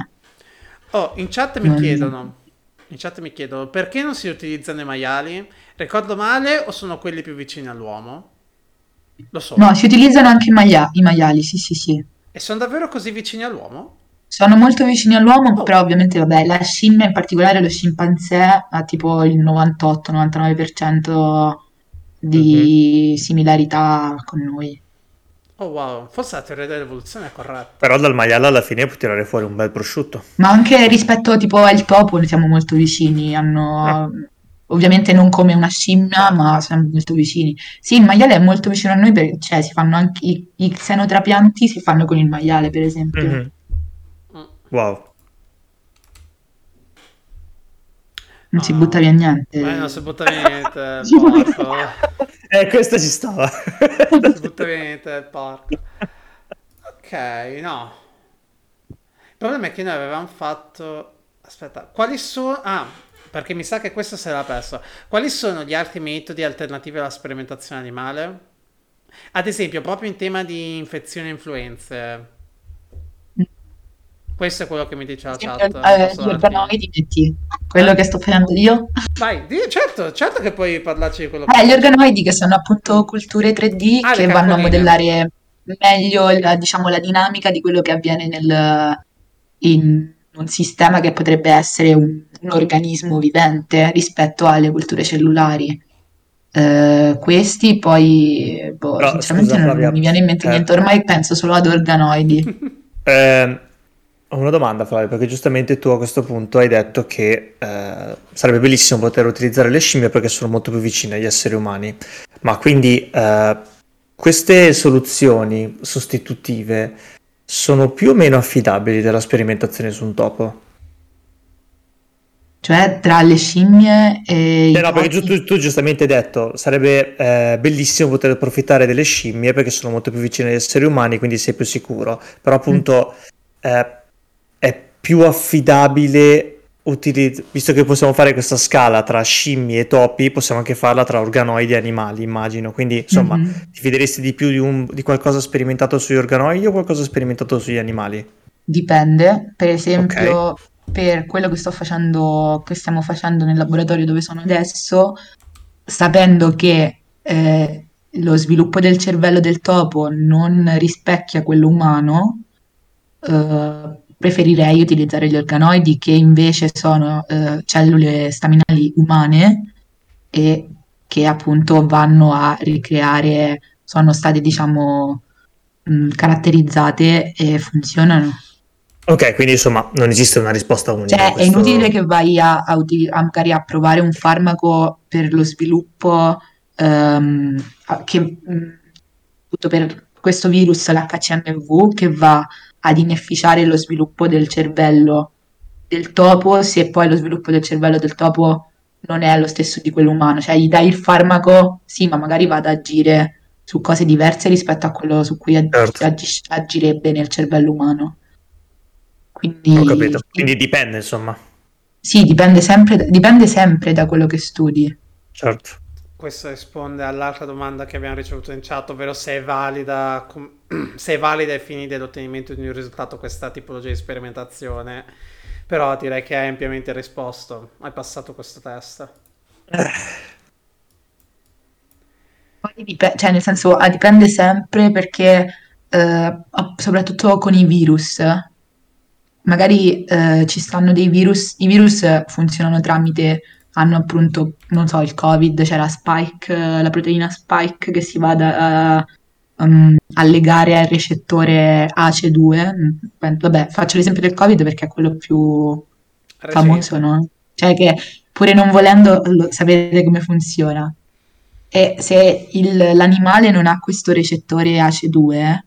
Oh, in chat mi Non- chiedono, in chat mi chiedono, perché non si utilizzano i maiali? Ricordo male o sono quelli più vicini all'uomo? Lo so. No, si utilizzano anche i, maia- i maiali, sì, sì, sì. E sono davvero così vicini all'uomo? Sono molto vicini all'uomo, Oh. però ovviamente, vabbè, la scimmia, in particolare lo scimpanzé, ha tipo il 98-99% di similarità con noi. Oh wow, forse la teoria dell'evoluzione è corretta. Però dal maiale alla fine puoi tirare fuori un bel prosciutto. Ma anche rispetto tipo al topo ne siamo molto vicini, hanno... Ovviamente non come una scimmia, ma siamo molto vicini. Sì, il maiale è molto vicino a noi perché cioè, si fanno anche i, i xenotrapianti si fanno con il maiale, per esempio. Mhm. Wow. Non si Ah. butta via niente. Eh, non si butta via niente, porco. Eh, questa ci stava. Non si butta via niente, porco. Ok, no. Il problema è che noi avevamo fatto... Aspetta, quali sono... Ah, perché mi sa che questo se l'ha perso. Quali sono gli altri metodi alternativi alla sperimentazione animale? Ad esempio, proprio in tema di infezioni e influenze. Questo è quello che mi dice la chat. Eh, gli darti- organoidi metti quello che sto facendo io. Vai, di- certo, certo che puoi parlarci di quello Eh, gli organoidi che sono appunto culture 3D Ah, che vanno a modellare meglio la, diciamo, la dinamica di quello che avviene nel, in un sistema che potrebbe essere un, un organismo vivente rispetto alle culture cellulari. Eh, questi poi, boh, Però, sinceramente scusa, non, Flavia, mi viene in mente eh. niente, ormai penso solo ad organoidi. Eh, ho una domanda, Flavio, perché giustamente tu a questo punto hai detto che eh, sarebbe bellissimo poter utilizzare le scimmie perché sono molto più vicine agli esseri umani. Ma quindi eh, queste soluzioni sostitutive sono più o meno affidabili della sperimentazione su un topo? Cioè tra le scimmie e Eh no, perché tu, tu- tu giustamente hai detto sarebbe eh, bellissimo poter approfittare delle scimmie perché sono molto più vicine agli esseri umani, quindi sei più sicuro. Però appunto eh, è più affidabile utilizz- visto che possiamo fare questa scala tra scimmie e topi, possiamo anche farla tra organoidi e animali, immagino. Quindi, insomma, Mhm. ti fideresti di più di, un- di qualcosa sperimentato sugli organoidi o qualcosa sperimentato sugli animali? Dipende, per esempio, per quello che sto facendo, che stiamo facendo nel laboratorio dove sono adesso, sapendo che eh, lo sviluppo del cervello del topo non rispecchia quello umano, eh, preferirei utilizzare gli organoidi che invece sono eh, cellule staminali umane e che appunto vanno a ricreare, sono state diciamo mh, caratterizzate e funzionano. Ok, quindi insomma non esiste una risposta unica. Cioè, è questo- inutile che vai a, a a magari a provare un farmaco per lo sviluppo ehm, che, mh, tutto per questo virus, l'HCMV, che va ad inefficiare lo sviluppo del cervello del topo, se poi lo sviluppo del cervello del topo non è lo stesso di quello umano. Cioè, gli dai il farmaco, sì, ma magari va ad agire su cose diverse rispetto a quello su cui ag- Certo. agisce- agirebbe nel cervello umano. Quindi, Ho capito. Quindi dipende, insomma. Sì, dipende sempre, dipende sempre da quello che studi. Certo. Questo risponde all'altra domanda che abbiamo ricevuto in chat, ovvero se è valida, se è valida ai fini dell'ottenimento di un risultato questa tipologia di sperimentazione. Però direi che hai ampiamente risposto. Hai passato questo test. Dip- cioè, nel senso, ah, dipende sempre perché, eh, soprattutto con i virus, magari eh, ci stanno dei virus, i virus funzionano tramite, hanno appunto, non so, il Covid, c'è la spike, eh, la proteina spike che si va da- a, um, a legare al recettore ACE2. Mm, Vabbè, faccio l'esempio del Covid perché è quello più famoso, no? Cioè che pure non volendo sapete come funziona. E se il- l'animale non ha questo recettore ACE2,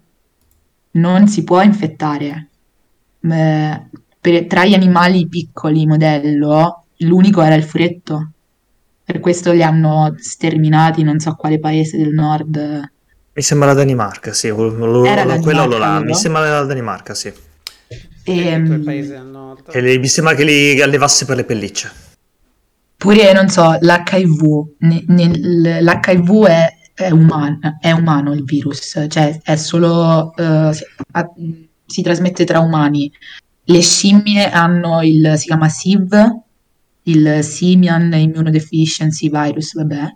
non si può infettare. Eh, per- tra gli animali piccoli modello, l'unico era il furetto. Per questo li hanno sterminati, non so quale paese del nord. Mi sembra la Danimarca, sì. Lo- lo- Era la quello Danimarca, là. vero? Mi sembra la Danimarca, sì. E E, li- mi sembra che li allevasse per le pellicce. Pure, non so, l'HIV, ne- nel- l'HIV è, è umano, è umano il virus, cioè è solo, eh, si, a- si trasmette tra umani. Le scimmie hanno il, si chiama SIV, il Simian Immunodeficiency Virus, vabbè,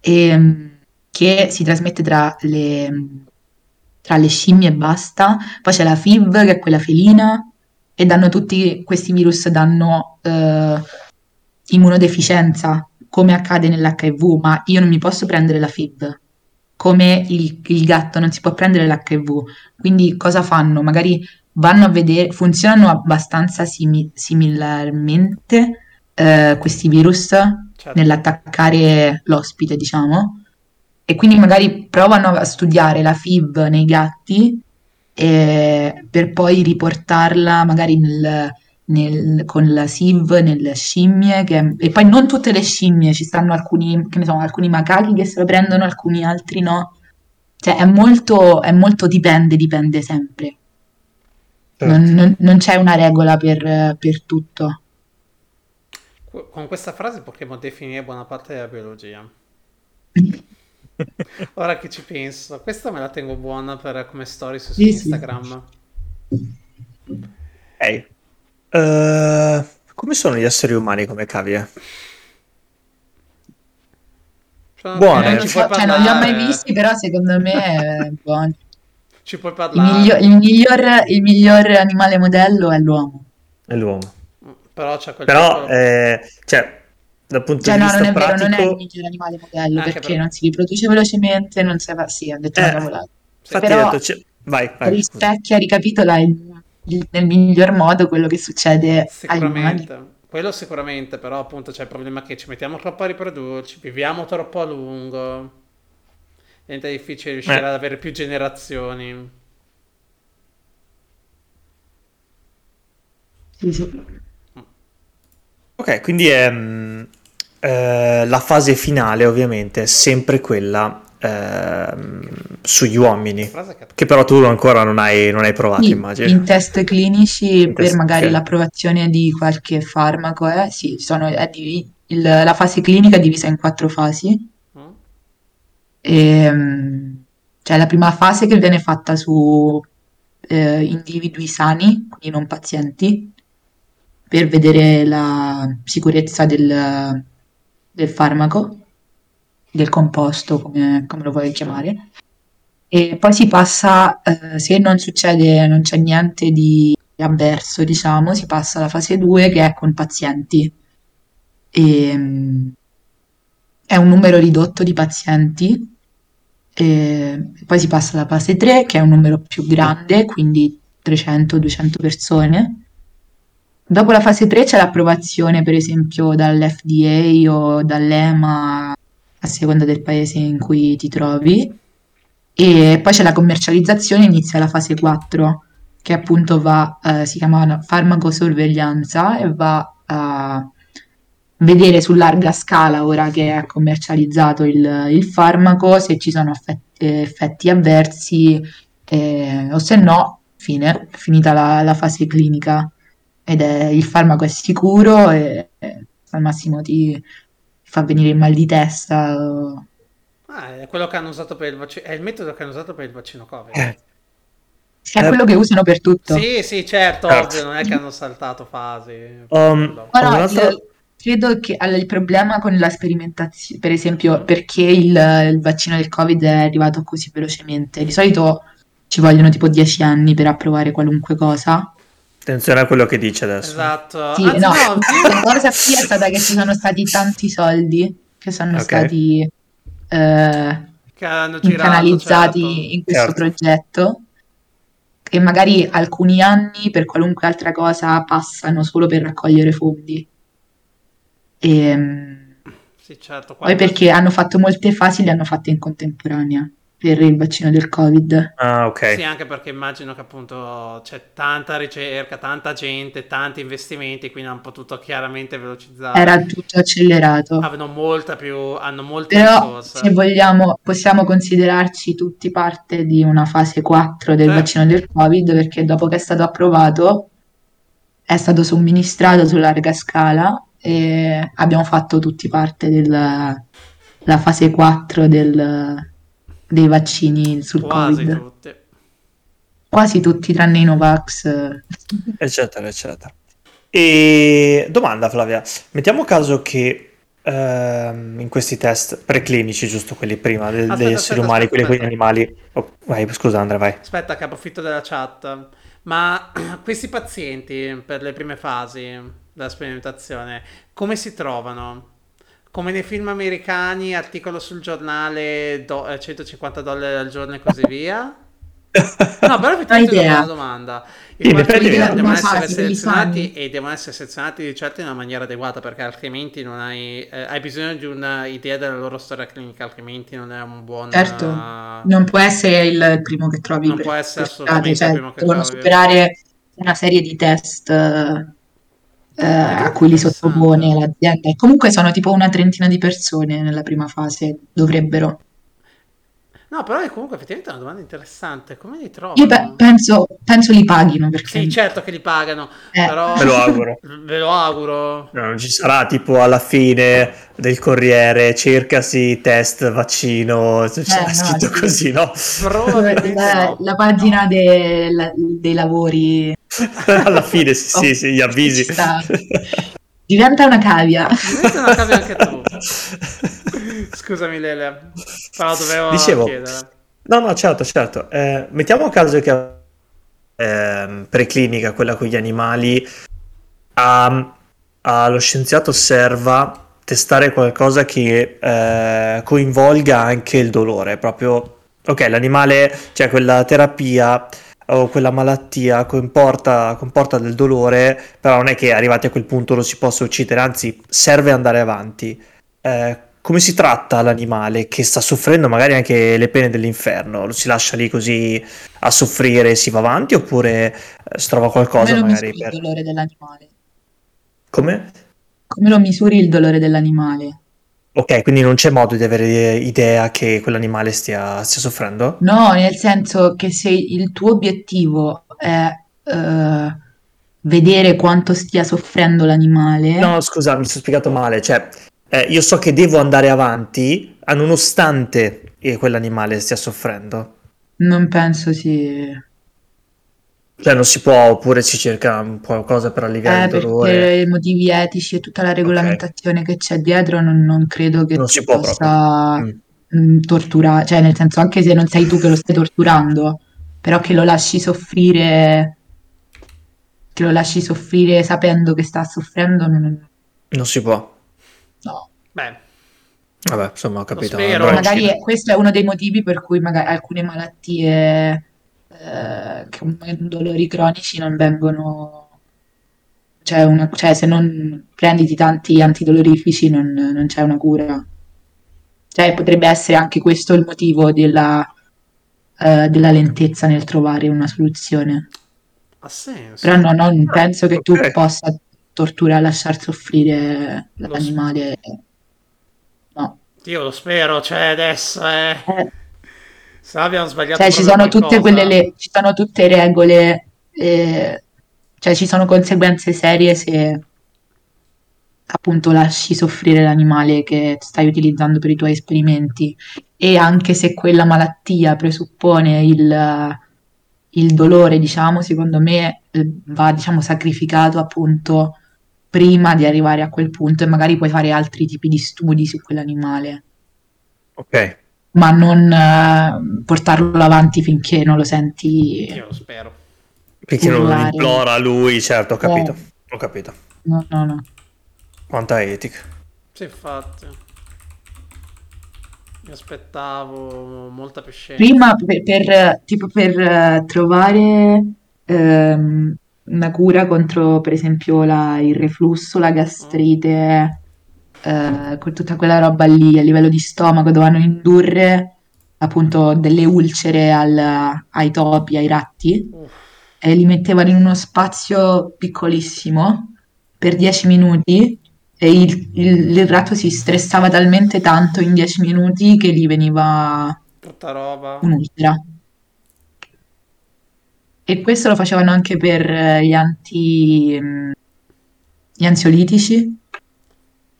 e, che si trasmette tra le, tra le scimmie e basta. Poi c'è la FIV, che è quella felina, e danno tutti questi virus, danno... eh, immunodeficienza, come accade nell'HIV, ma io non mi posso prendere la FIV, come il, il gatto non si può prendere l'HIV. Quindi cosa fanno? Magari vanno a vedere, funzionano abbastanza simi- similarmente eh, questi virus Certo. nell'attaccare l'ospite, diciamo, e quindi magari provano a studiare la FIV nei gatti eh, per poi riportarla magari nel, nel- con la SIV nelle scimmie, che- e poi non tutte le scimmie, ci stanno alcuni, che ne so, alcuni macachi che se lo prendono, alcuni altri no. Cioè è molto, è molto dipende, dipende sempre. Non, non- non c'è una regola per, per tutto. Con questa frase potremmo definire buona parte della biologia. Ora che ci penso, questa me la tengo buona per come story su, Sì, sì. Instagram. Ok. Eh, come sono gli esseri umani come cavie? Cioè, Buone. eh, Non ci so- cioè, non li ho mai visti, però secondo me è buono. Ci puoi Il, parlare. miglio- il miglior, il miglior animale modello è l'uomo. È l'uomo. Però c'è quel Però, piccolo- eh, cioè, dal punto Cioè, di no, vista non è vero, non è il pratico, miglior animale modello perché per- non si riproduce velocemente, non si fa. Sì, ho detto una Eh, cavolata. infatti Però- detto, cioè- vai, vai. Rispecchia, ricapitola il- il- nel miglior modo quello che succede. Sicuramente, quello sicuramente, però appunto c'è il problema che ci mettiamo troppo a riprodurci, viviamo troppo a lungo, diventa difficile riuscire Eh. ad avere più generazioni. Sì, sì. Ok, quindi ehm, eh, la fase finale ovviamente è sempre quella ehm, sugli uomini, che però tu ancora non hai, non hai provato, Sì, immagino. in test clinici In per test- magari ok. l'approvazione di qualche farmaco, eh, sì, sono, è divi- il- la fase clinica è divisa in quattro fasi. Mm? Ehm, cioè la prima fase che viene fatta su eh, individui sani, quindi non pazienti, per vedere la sicurezza del, del farmaco, del composto, come, come lo vuoi chiamare. E poi si passa, eh, se non succede, non c'è niente di avverso, diciamo, si passa alla fase 2 che è con pazienti. E, mm, è un numero ridotto di pazienti. E poi si passa alla fase 3 che è un numero più grande, quindi 300-200 persone. Dopo la fase 3 c'è l'approvazione, per esempio, dall'FDA o dall'EMA, a seconda del paese in cui ti trovi. E poi c'è la commercializzazione, inizia la fase 4, che appunto va, eh, si chiama farmacosorveglianza e va a vedere su larga scala, ora che è commercializzato il, il farmaco, se ci sono effetti, effetti avversi eh, o se no, fine, finita la, la fase clinica ed è, il farmaco è sicuro e, e al massimo ti fa venire il mal di testa. o- Ah, è quello che hanno usato per il vaccino, è il metodo che hanno usato per il vaccino Covid. Eh, È Eh, quello che usano per tutto. Sì, sì, certo, Certo. ovvio, non è che hanno saltato fasi. Um, Quello. No, no, Un altro- il- credo che allora, il problema con la sperimentazione, per esempio, perché il, il vaccino del Covid è arrivato così velocemente. Di solito ci vogliono tipo 10 anni per approvare qualunque cosa. Attenzione a quello che dice adesso. Esatto. Sì, Anzi, no, no, la cosa qui è stata che ci sono stati tanti soldi che sono Ok. stati eh, che girato, canalizzati certo. in questo Certo. progetto e magari alcuni anni per qualunque altra cosa passano solo per raccogliere fondi. E, Sì, certo. poi perché hanno fatto molte fasi, le hanno fatte in contemporanea per il vaccino del Covid. Ah, ok. Sì, anche perché immagino che appunto c'è tanta ricerca, tanta gente, tanti investimenti, quindi hanno potuto chiaramente velocizzare. Era tutto accelerato. Avevano molta più, hanno molte Però risorse. se vogliamo possiamo considerarci tutti parte di una fase 4 del Certo. vaccino del Covid perché dopo che è stato approvato è stato somministrato su larga scala e abbiamo fatto tutti parte della la fase 4 del- dei vaccini sul Quasi Covid. tutti. Quasi tutti tranne i Novax. eccetera, eccetera. E domanda, Flavia, mettiamo caso che ehm, in questi test preclinici, giusto quelli prima del- Aspetta, degli esseri umani, aspetta, quelli con gli animali. Oh, vai, scusa, Andrea, vai. Aspetta che approfitto della chat. Ma questi pazienti per le prime fasi della sperimentazione, come si trovano? Come nei film americani, articolo sul giornale, do- eh, 150 dollari al giorno e così via? No, però effettivamente è una domanda. I idea. devono essere selezionati e devono essere selezionati di certo in una maniera adeguata perché altrimenti non hai, eh, hai bisogno di un'idea della loro storia clinica, altrimenti non è un buon... Certo, eh, non può essere il primo che trovi Non per, può essere assolutamente strada, il cioè, primo che devono trovi. superare una serie di test eh, a cui li sottopone l'azienda. E comunque sono tipo una trentina di persone nella prima fase, dovrebbero. No, però è comunque effettivamente una domanda interessante. Come li trovano? Io pe- penso, penso li paghino perché Sì, certo che li pagano, Eh. però... Me lo auguro. Ve lo auguro. No, non ci sarà tipo alla fine del Corriere, cercasi test vaccino, c'è Eh, no, scritto sì. così, no? Probabilmente la, no. la pagina de- la- dei lavori alla fine, sì, sì, sì, gli avvisi. Diventa una cavia. Diventa una cavia anche tu. Scusami Lele, però dovevo Dicevo, chiedere. no, no, certo, certo. Eh, mettiamo caso che ehm, preclinica, quella con gli animali, a- allo scienziato serva testare qualcosa che eh, coinvolga anche il dolore, proprio, ok, l'animale, cioè quella terapia o quella malattia comporta, comporta del dolore, però non è che arrivati a quel punto lo si possa uccidere, anzi serve andare avanti. Eh, come si tratta l'animale che sta soffrendo magari anche le pene dell'inferno? Lo si lascia lì così a soffrire e si va avanti oppure eh, si trova qualcosa lo magari misuri il per... dolore dell'animale? Come? Come lo misuri il dolore dell'animale? Ok, quindi non c'è modo di avere idea che quell'animale stia, stia soffrendo? No, nel senso che se il tuo obiettivo è eh, vedere quanto stia soffrendo l'animale, No, scusa, mi sono spiegato male. Cioè, eh, io so che devo andare avanti, nonostante che quell'animale stia soffrendo. non penso si... Cioè, non si può, oppure si cerca un po' qualcosa per alleviare Eh, il per, dolore. per i motivi etici e tutta la regolamentazione che c'è dietro, non, non credo che Non tu si può possa Mm. torturare, cioè nel senso anche se non sei tu che lo stai torturando, però che lo lasci soffrire, che lo lasci soffrire sapendo che sta soffrendo, non, Non si può. no. Beh, Vabbè, insomma, ho capito. Magari è- questo è uno dei motivi per cui magari alcune malattie eh, con dolori cronici non vengono, cioè, una- cioè se non prenditi tanti antidolorifici non, non c'è una cura. Cioè potrebbe essere anche questo il motivo della, eh, della lentezza nel trovare una soluzione. ha senso. Però no, no, non penso che tu possa torturare, lasciar soffrire l'animale. No. Io lo spero, cioè adesso eh. Eh, Se no abbiamo sbagliato Cioè, ci sono tutte quelle le- ci sono tutte regole, eh, cioè ci sono conseguenze serie se appunto lasci soffrire l'animale che stai utilizzando per i tuoi esperimenti. E anche se quella malattia presuppone il, il dolore, diciamo, secondo me eh, va, diciamo, sacrificato appunto prima di arrivare a quel punto e magari puoi fare altri tipi di studi su quell'animale. Ok. Ma non eh, portarlo avanti finché non lo senti. Io lo spero. Perché non Urlare. implora lui, certo, ho capito. Eh. Ho capito. No, no, no. Quanta etica. Sì, infatti. Mi aspettavo molta più scena. Prima per, per, tipo per eh, trovare ehm, una cura contro, per esempio, la- il reflusso, la gastrite, eh, con tutta quella roba lì a livello di stomaco, dovevano indurre appunto delle ulcere al- ai topi, ai ratti. E li mettevano in uno spazio piccolissimo per 10 minuti e il, il- il ratto si stressava talmente tanto in 10 minuti che gli veniva brutta roba. un'ulcera. E questo lo facevano anche per eh, gli anti, mh, gli ansiolitici.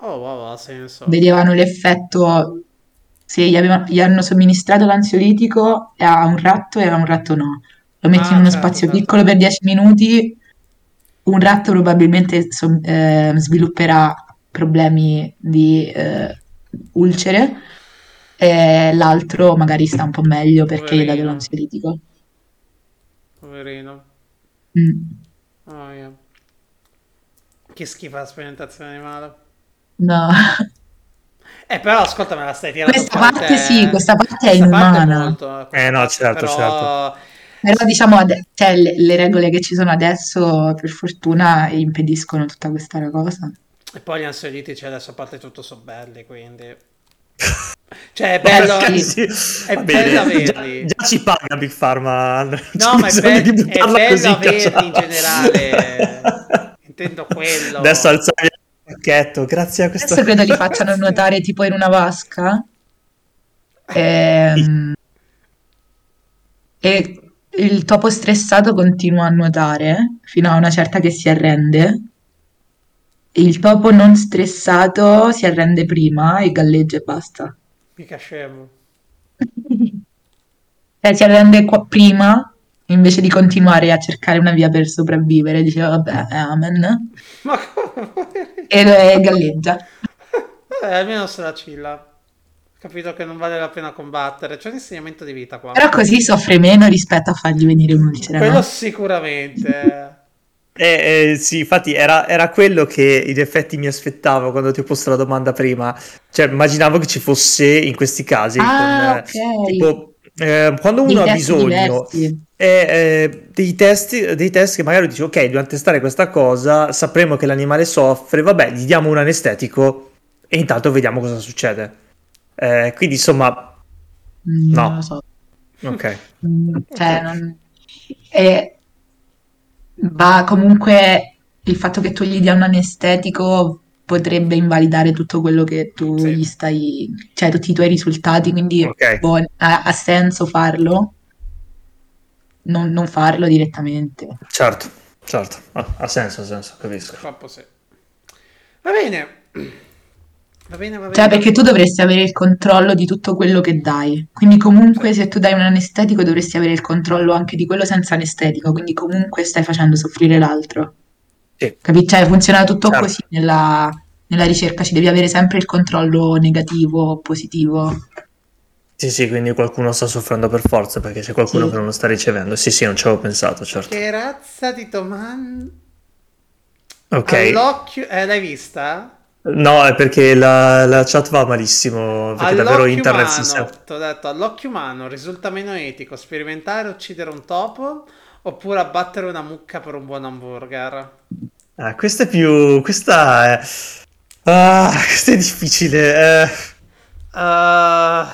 Oh, wow, ha senso. Vedevano l'effetto se gli, aveva- gli hanno somministrato l'ansiolitico a un ratto e a un ratto no. Lo metti Ah, in uno certo, spazio certo. piccolo per 10 minuti, un ratto probabilmente so- eh, svilupperà problemi di eh, ulcere e l'altro magari sta un po' meglio perché gli Poverino. l'ansiolitico. Poverino. Mm. Oh, io. Che schifo la sperimentazione animale. No, Eh, però ascolta, me la stai tirando questa parte te. sì, questa parte è Questa parte inumana. molto, Eh, no, parte, certo, però... Però diciamo, cioè, le, le regole che ci sono adesso, per fortuna, impediscono tutta questa cosa. E poi gli ansiolitici adesso a parte tutto sono belli, quindi... Cioè, è bello... Sì. sì, è bello averli. Già, già ci paga Big Pharma. No, c'è ma è, be- è bello così averli in generale. Intendo quello. Adesso alzare pacchetto, grazie a questo. Adesso credo li facciano nuotare tipo in una vasca. Ehm, E, il topo stressato continua a nuotare fino a una certa che si arrende. Il topo non stressato si arrende prima e galleggia e basta. Mica scemo. Cioè, si arrende qua prima invece di continuare a cercare una via per sopravvivere. Dice, vabbè, amen. Ma come? E galleggia. Eh, almeno se la chilla. Ho capito che non vale la pena combattere. C'è un insegnamento di vita qua. Però così soffre meno rispetto a fargli venire un'ulcera, Quello no? sicuramente. Eh, eh, sì, infatti era, era quello che in effetti mi aspettavo quando ti ho posto la domanda prima. Cioè, immaginavo che ci fosse in questi casi, Ah, con, eh, ok. tipo, eh, quando uno ha bisogno diversi. Eh, eh, dei test, dei test che magari dici, ok, dobbiamo testare questa cosa, sapremo che l'animale soffre, vabbè, gli diamo un anestetico e intanto vediamo cosa succede. Eh, quindi, insomma, Mm, No. Non lo so. ok. Cioè, non- e va comunque il fatto che tu gli dia un anestetico potrebbe invalidare tutto quello che tu Sì. gli stai, cioè tutti i tuoi risultati, quindi Ok. boh, ha, ha senso farlo, non, non farlo direttamente. Certo, certo, ha, ha senso, ha senso, capisco. Purtroppo sì. Va bene. Va bene, va bene. Cioè, perché tu dovresti avere il controllo di tutto quello che dai. Quindi, comunque, se tu dai un anestetico, dovresti avere il controllo anche di quello senza anestetico. Quindi, comunque, stai facendo soffrire l'altro. Sì. Capi? Cioè, funziona tutto Certo. così nella, nella ricerca. Ci devi avere sempre il controllo negativo o positivo. Sì, sì, quindi qualcuno sta soffrendo per forza perché c'è qualcuno Sì. che non lo sta ricevendo. Sì, sì, non ci avevo pensato, certo. Che razza di domanda? Ok. All'occhio... Eh, l'hai vista? No, è perché la, la chat va malissimo, perché davvero All'occhio internet si umano, sente. ti ho detto, all'occhio umano risulta meno etico sperimentare e uccidere un topo oppure abbattere una mucca per un buon hamburger? Ah, questa è più... questa è... Ah, questa è difficile. eh. Uh,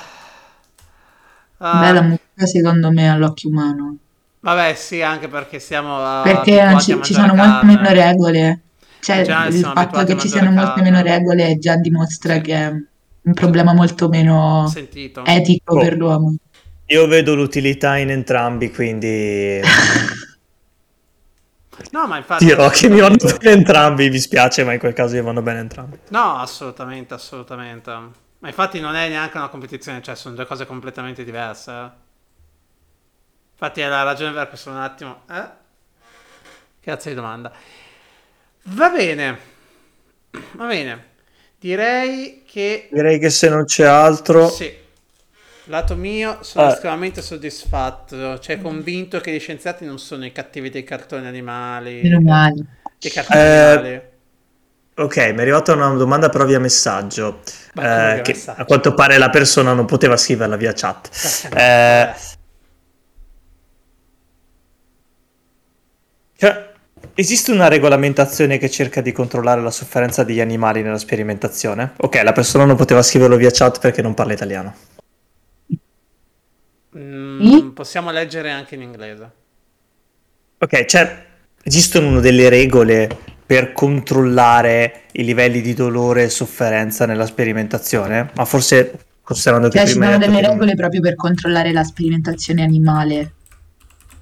Beh, la mucca, secondo me, all'occhio umano. vabbè, sì, anche perché siamo uh, Perché ci, ci sono molte meno regole. Cioè, il fatto che ci siano molte carne. meno regole già dimostra Sì. che è un problema molto meno Sentito. etico Oh. per l'uomo. Io vedo l'utilità in entrambi, quindi No, ma infatti... dirò che mi vanno bene entrambi, mi spiace, ma in quel caso mi vanno bene entrambi. No, assolutamente, assolutamente. Ma infatti non è neanche una competizione, cioè sono due cose completamente diverse. eh. Infatti è la ragione per cui sono un attimo... Eh? Cazzo di domanda. Va bene. Va bene. Direi che... Direi che se non c'è altro... Sì. Lato mio sono Ah. estremamente soddisfatto, cioè convinto che gli scienziati non sono i cattivi dei cartoni animali. Meno male. Dei cartoni Eh, animali. Ok, mi è arrivata una domanda però via messaggio, come eh, via che messaggio? a quanto pare la persona non poteva scriverla via chat. Eh, cioè, esiste una regolamentazione che cerca di controllare la sofferenza degli animali nella sperimentazione? Ok, la persona non poteva scriverlo via chat perché non parla italiano. Mm, possiamo leggere anche in inglese. Ok, cioè, esistono delle regole per controllare i livelli di dolore e sofferenza nella sperimentazione? Ma forse, considerando che Cioè, ci sono delle che regole proprio per controllare la sperimentazione animale.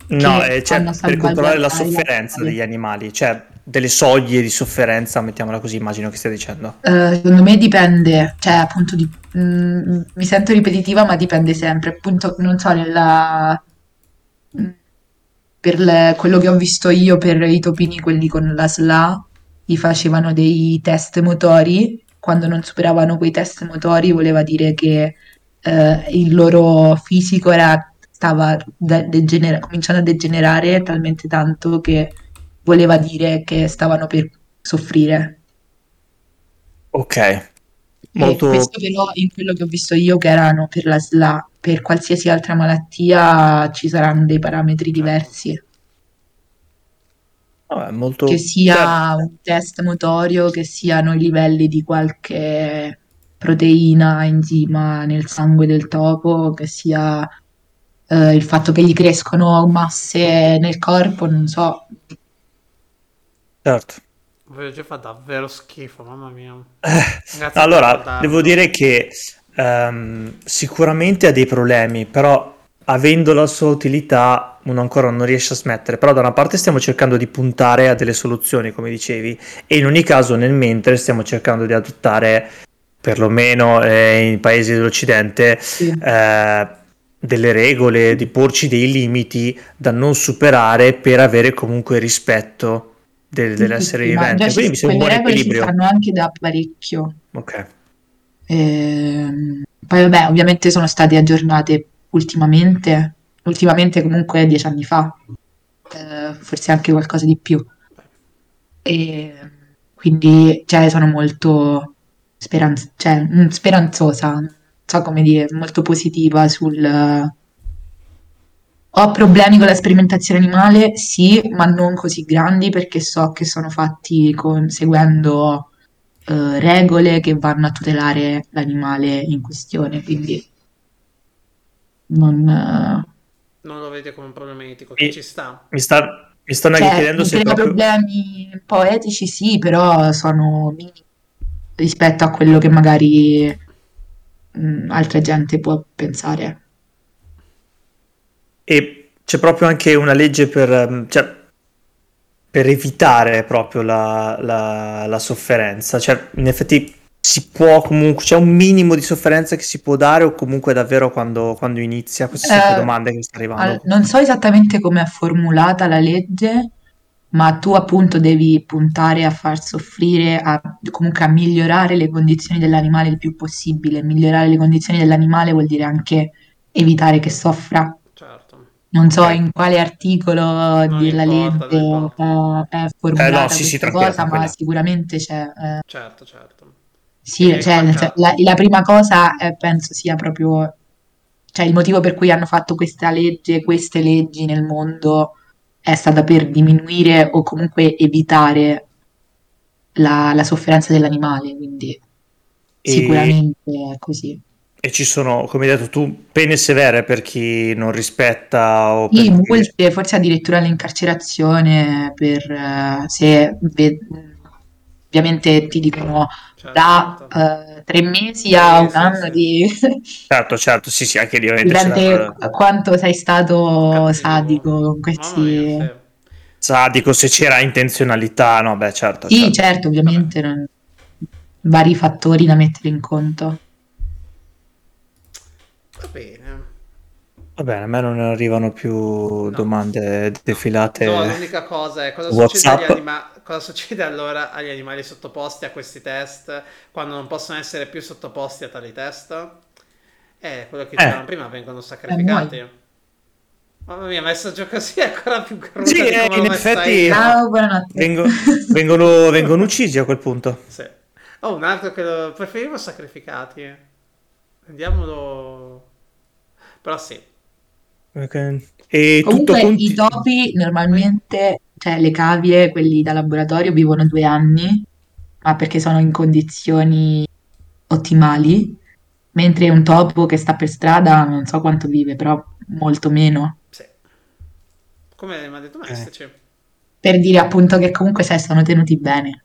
No, eh, cioè, per controllare la sofferenza degli animali, cioè delle soglie di sofferenza, mettiamola così, immagino che stia dicendo. Eh, secondo me dipende, cioè appunto di- mm, mi sento ripetitiva, ma dipende sempre. Appunto, non so, nella, per le- quello che ho visto io per i topini, quelli con la SLA, gli facevano dei test motori. Quando non superavano quei test motori, voleva dire che eh, il loro fisico era, stava de- degenera- cominciando a degenerare talmente tanto che voleva dire che stavano per soffrire. Ok, molto... questo però in quello che ho visto io che erano per la SLA, per qualsiasi altra malattia ci saranno dei parametri diversi, vabbè, molto... che cioè, sia un test motorio, che siano i livelli di qualche proteina, enzima nel sangue del topo, che sia eh, il fatto che gli crescono masse nel corpo, non so. certo. Voyager fa davvero schifo, mamma mia. Eh, allora, devo dire che ehm, sicuramente ha dei problemi, però avendo la sua utilità uno ancora non riesce a smettere. Però da una parte stiamo cercando di puntare a delle soluzioni, come dicevi, e in ogni caso nel mentre stiamo cercando di adottare, perlomeno eh, in paesi dell'Occidente, Sì. eh, delle regole, di porci dei limiti da non superare per avere comunque rispetto del- dell'essere Sì, ma vivente. già ci- Quindi mi sembra un buon equilibrio. fanno anche da parecchio. Ok. Ehm, poi vabbè, ovviamente sono state aggiornate ultimamente, ultimamente comunque dieci anni fa, eh, forse anche qualcosa di più. E quindi cioè, sono molto speranz- cioè, mm, speranzosa, non so come dire, molto positiva sul... Ho problemi con la sperimentazione animale? Sì, ma non così grandi perché so che sono fatti con- seguendo eh, regole che vanno a tutelare l'animale in questione, quindi non... eh, Non lo vede come un problema etico, che ci sta. Mi, sta, mi stanno anche Cioè, chiedendo mi se crea proprio... problemi un po' etici, sì, però sono minimi. rispetto a quello che magari mh, altra gente può pensare. E c'è proprio anche una legge per, ehm, cioè, per evitare proprio la, la, la sofferenza. Cioè, in effetti si può comunque, c'è un minimo di sofferenza che si può dare o comunque davvero quando, quando inizia? Queste sono Eh, le domande che stanno arrivando. non so esattamente come è formulata la legge, ma tu appunto devi puntare a far soffrire, a, comunque a migliorare le condizioni dell'animale il più possibile. Migliorare le condizioni dell'animale vuol dire anche evitare che soffra. Non so in quale articolo Non della importa, legge è, è Eh formulata no, sì, sì, cosa, ma sicuramente c'è. eh, Certo, certo. sì, E cioè, quanta- la, la prima cosa eh, penso sia proprio, cioè il motivo per cui hanno fatto questa legge, queste leggi nel mondo è stata per diminuire o comunque evitare la, la sofferenza dell'animale, quindi E, sicuramente è così. E ci sono, come hai detto tu, pene severe per chi non rispetta o per Sì, chi... forse addirittura l'incarcerazione per eh, se ve- ovviamente ti dicono certo, da certo. eh, tre mesi a Sì, un sì, anno sì. di Certo, certo, sì, sì, anche lì ovviamente quanto sei stato Cattivo. sadico con questi sì. Sadico, se c'era intenzionalità, no, beh, certo, sì, certo. certo, ovviamente non- vari fattori da mettere in conto. Va bene. Va bene, a me non arrivano più No. domande defilate. No, l'unica cosa è cosa WhatsApp. succede, agli anima- cosa succede allora agli animali sottoposti a questi test quando non possono essere più sottoposti a tali test? Eh, quello che Eh. dicevamo prima, vengono sacrificati. Mamma mia, messaggio così è ancora più crudo Sì, eh, in effetti-. Ciao, buonanotte. Vengo- vengono, vengono uccisi a quel punto. Sì. Oh, un altro che lo... preferivo sacrificati. Andiamolo... Però sì. Ok. E tutto Comunque conti- i topi normalmente, cioè le cavie, quelli da laboratorio, vivono due anni, ma perché sono in condizioni ottimali, mentre un topo che sta per strada non so quanto vive, però molto meno. Sì. Come mi ha detto Messici. Per dire appunto che comunque sai, sono tenuti bene.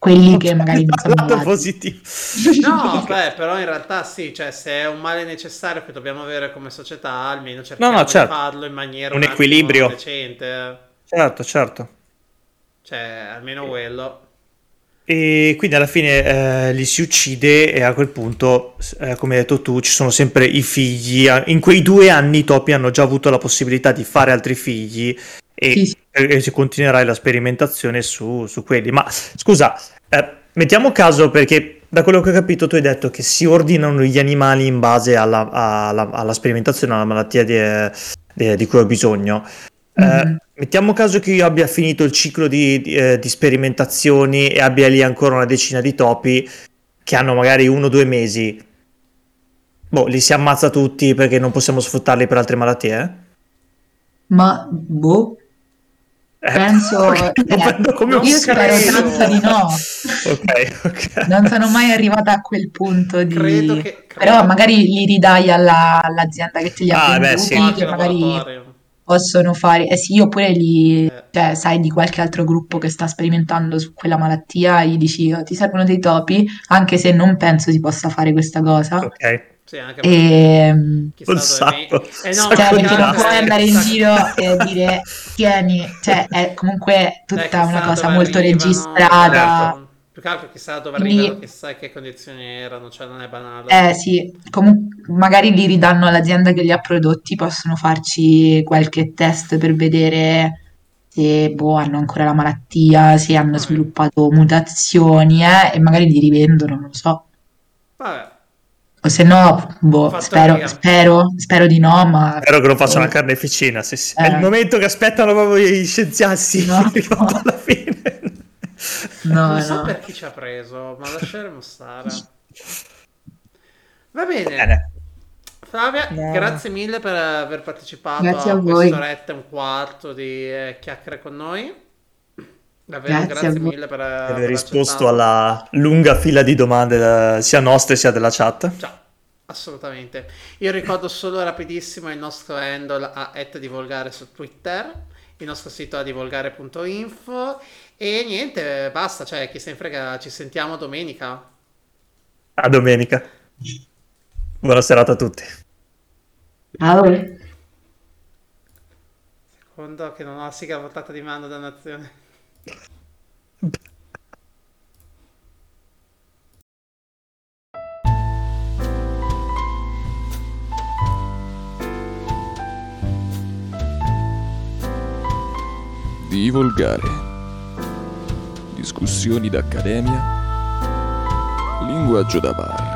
Quelli che magari non sono Lato malati. positivo. No, beh, però in realtà sì, cioè se è un male necessario che dobbiamo avere come società, almeno cerchiamo No, no, certo. di farlo in maniera Un attimo equilibrio. decente. Certo, certo. Cioè, almeno quello. E quindi alla fine eh, li si uccide e a quel punto, eh, come hai detto tu, ci sono sempre i figli. In quei due anni i topi hanno già avuto la possibilità di fare altri figli e, Sì, sì. e si continuerà la sperimentazione su, su quelli. Ma scusa, eh, mettiamo caso perché da quello che ho capito tu hai detto che si ordinano gli animali in base alla, alla- alla sperimentazione, alla malattia di, eh, di- di cui ho bisogno. Eh, Mhm. mettiamo caso che io abbia finito il ciclo di, di, eh, di sperimentazioni e abbia lì ancora una decina di topi che hanno magari uno o due mesi. Boh, li si ammazza tutti perché non possiamo sfruttarli per altre malattie? Ma boh, Eh, penso... eh, come un io sì. spero tanto di no. Ok, ok. Non sono mai arrivata a quel punto di... Credo che... Però credo- magari li ridai alla- all'azienda che te li ha Ah, beh, venduti, sì. qualche che magari possono fare... Eh sì, oppure li... Eh. Cioè, sai di qualche altro gruppo che sta sperimentando su quella malattia, gli dici, "Oh, ti servono dei topi, anche se non penso si possa fare questa cosa. Ok. Sì, anche perché E... chissà Un dove sacco. Eh no, Cioè, perché non puoi andare in giro e dire, tieni, cioè, è comunque Eh, tutta chissà una cosa molto arrivano, registrata. certo. Più che altro chissà dove Quindi- arrivano, chissà che condizioni erano, cioè non è banale. Eh sì, comunque magari li ridanno all'azienda che li ha prodotti, possono farci qualche test per vedere se boh, hanno ancora la malattia, se hanno Mm. sviluppato mutazioni, eh, e magari li rivendono, non lo so. Vabbè, O se no, boh, spero, spero, spero di no, ma Spero che non faccia una carneficina. Sì, sì. È Eh. il momento che aspettano proprio gli scienziati. No. arrivato alla fine. no, non so no. per chi ci ha preso, ma lasceremo stare. Va bene. Bene. Flavia, Bene. grazie mille per aver partecipato Grazie a, a quest'oretta e un quarto di eh, chiacchiere con noi. Davvero, Grazie grazie, mille per Per aver risposto alla lunga fila di domande eh, sia nostre sia della chat. Ciao, assolutamente. Io ricordo solo rapidissimo il nostro handle a divulgare su Twitter il nostro sito a divulgare.info e niente, basta, cioè chi se ne frega, ci sentiamo domenica. A domenica. Buona serata a tutti. Ciao. Secondo che non ho la sigla portata di mano dannazione. Di volgare. Discussioni d'accademia. Linguaggio da bar.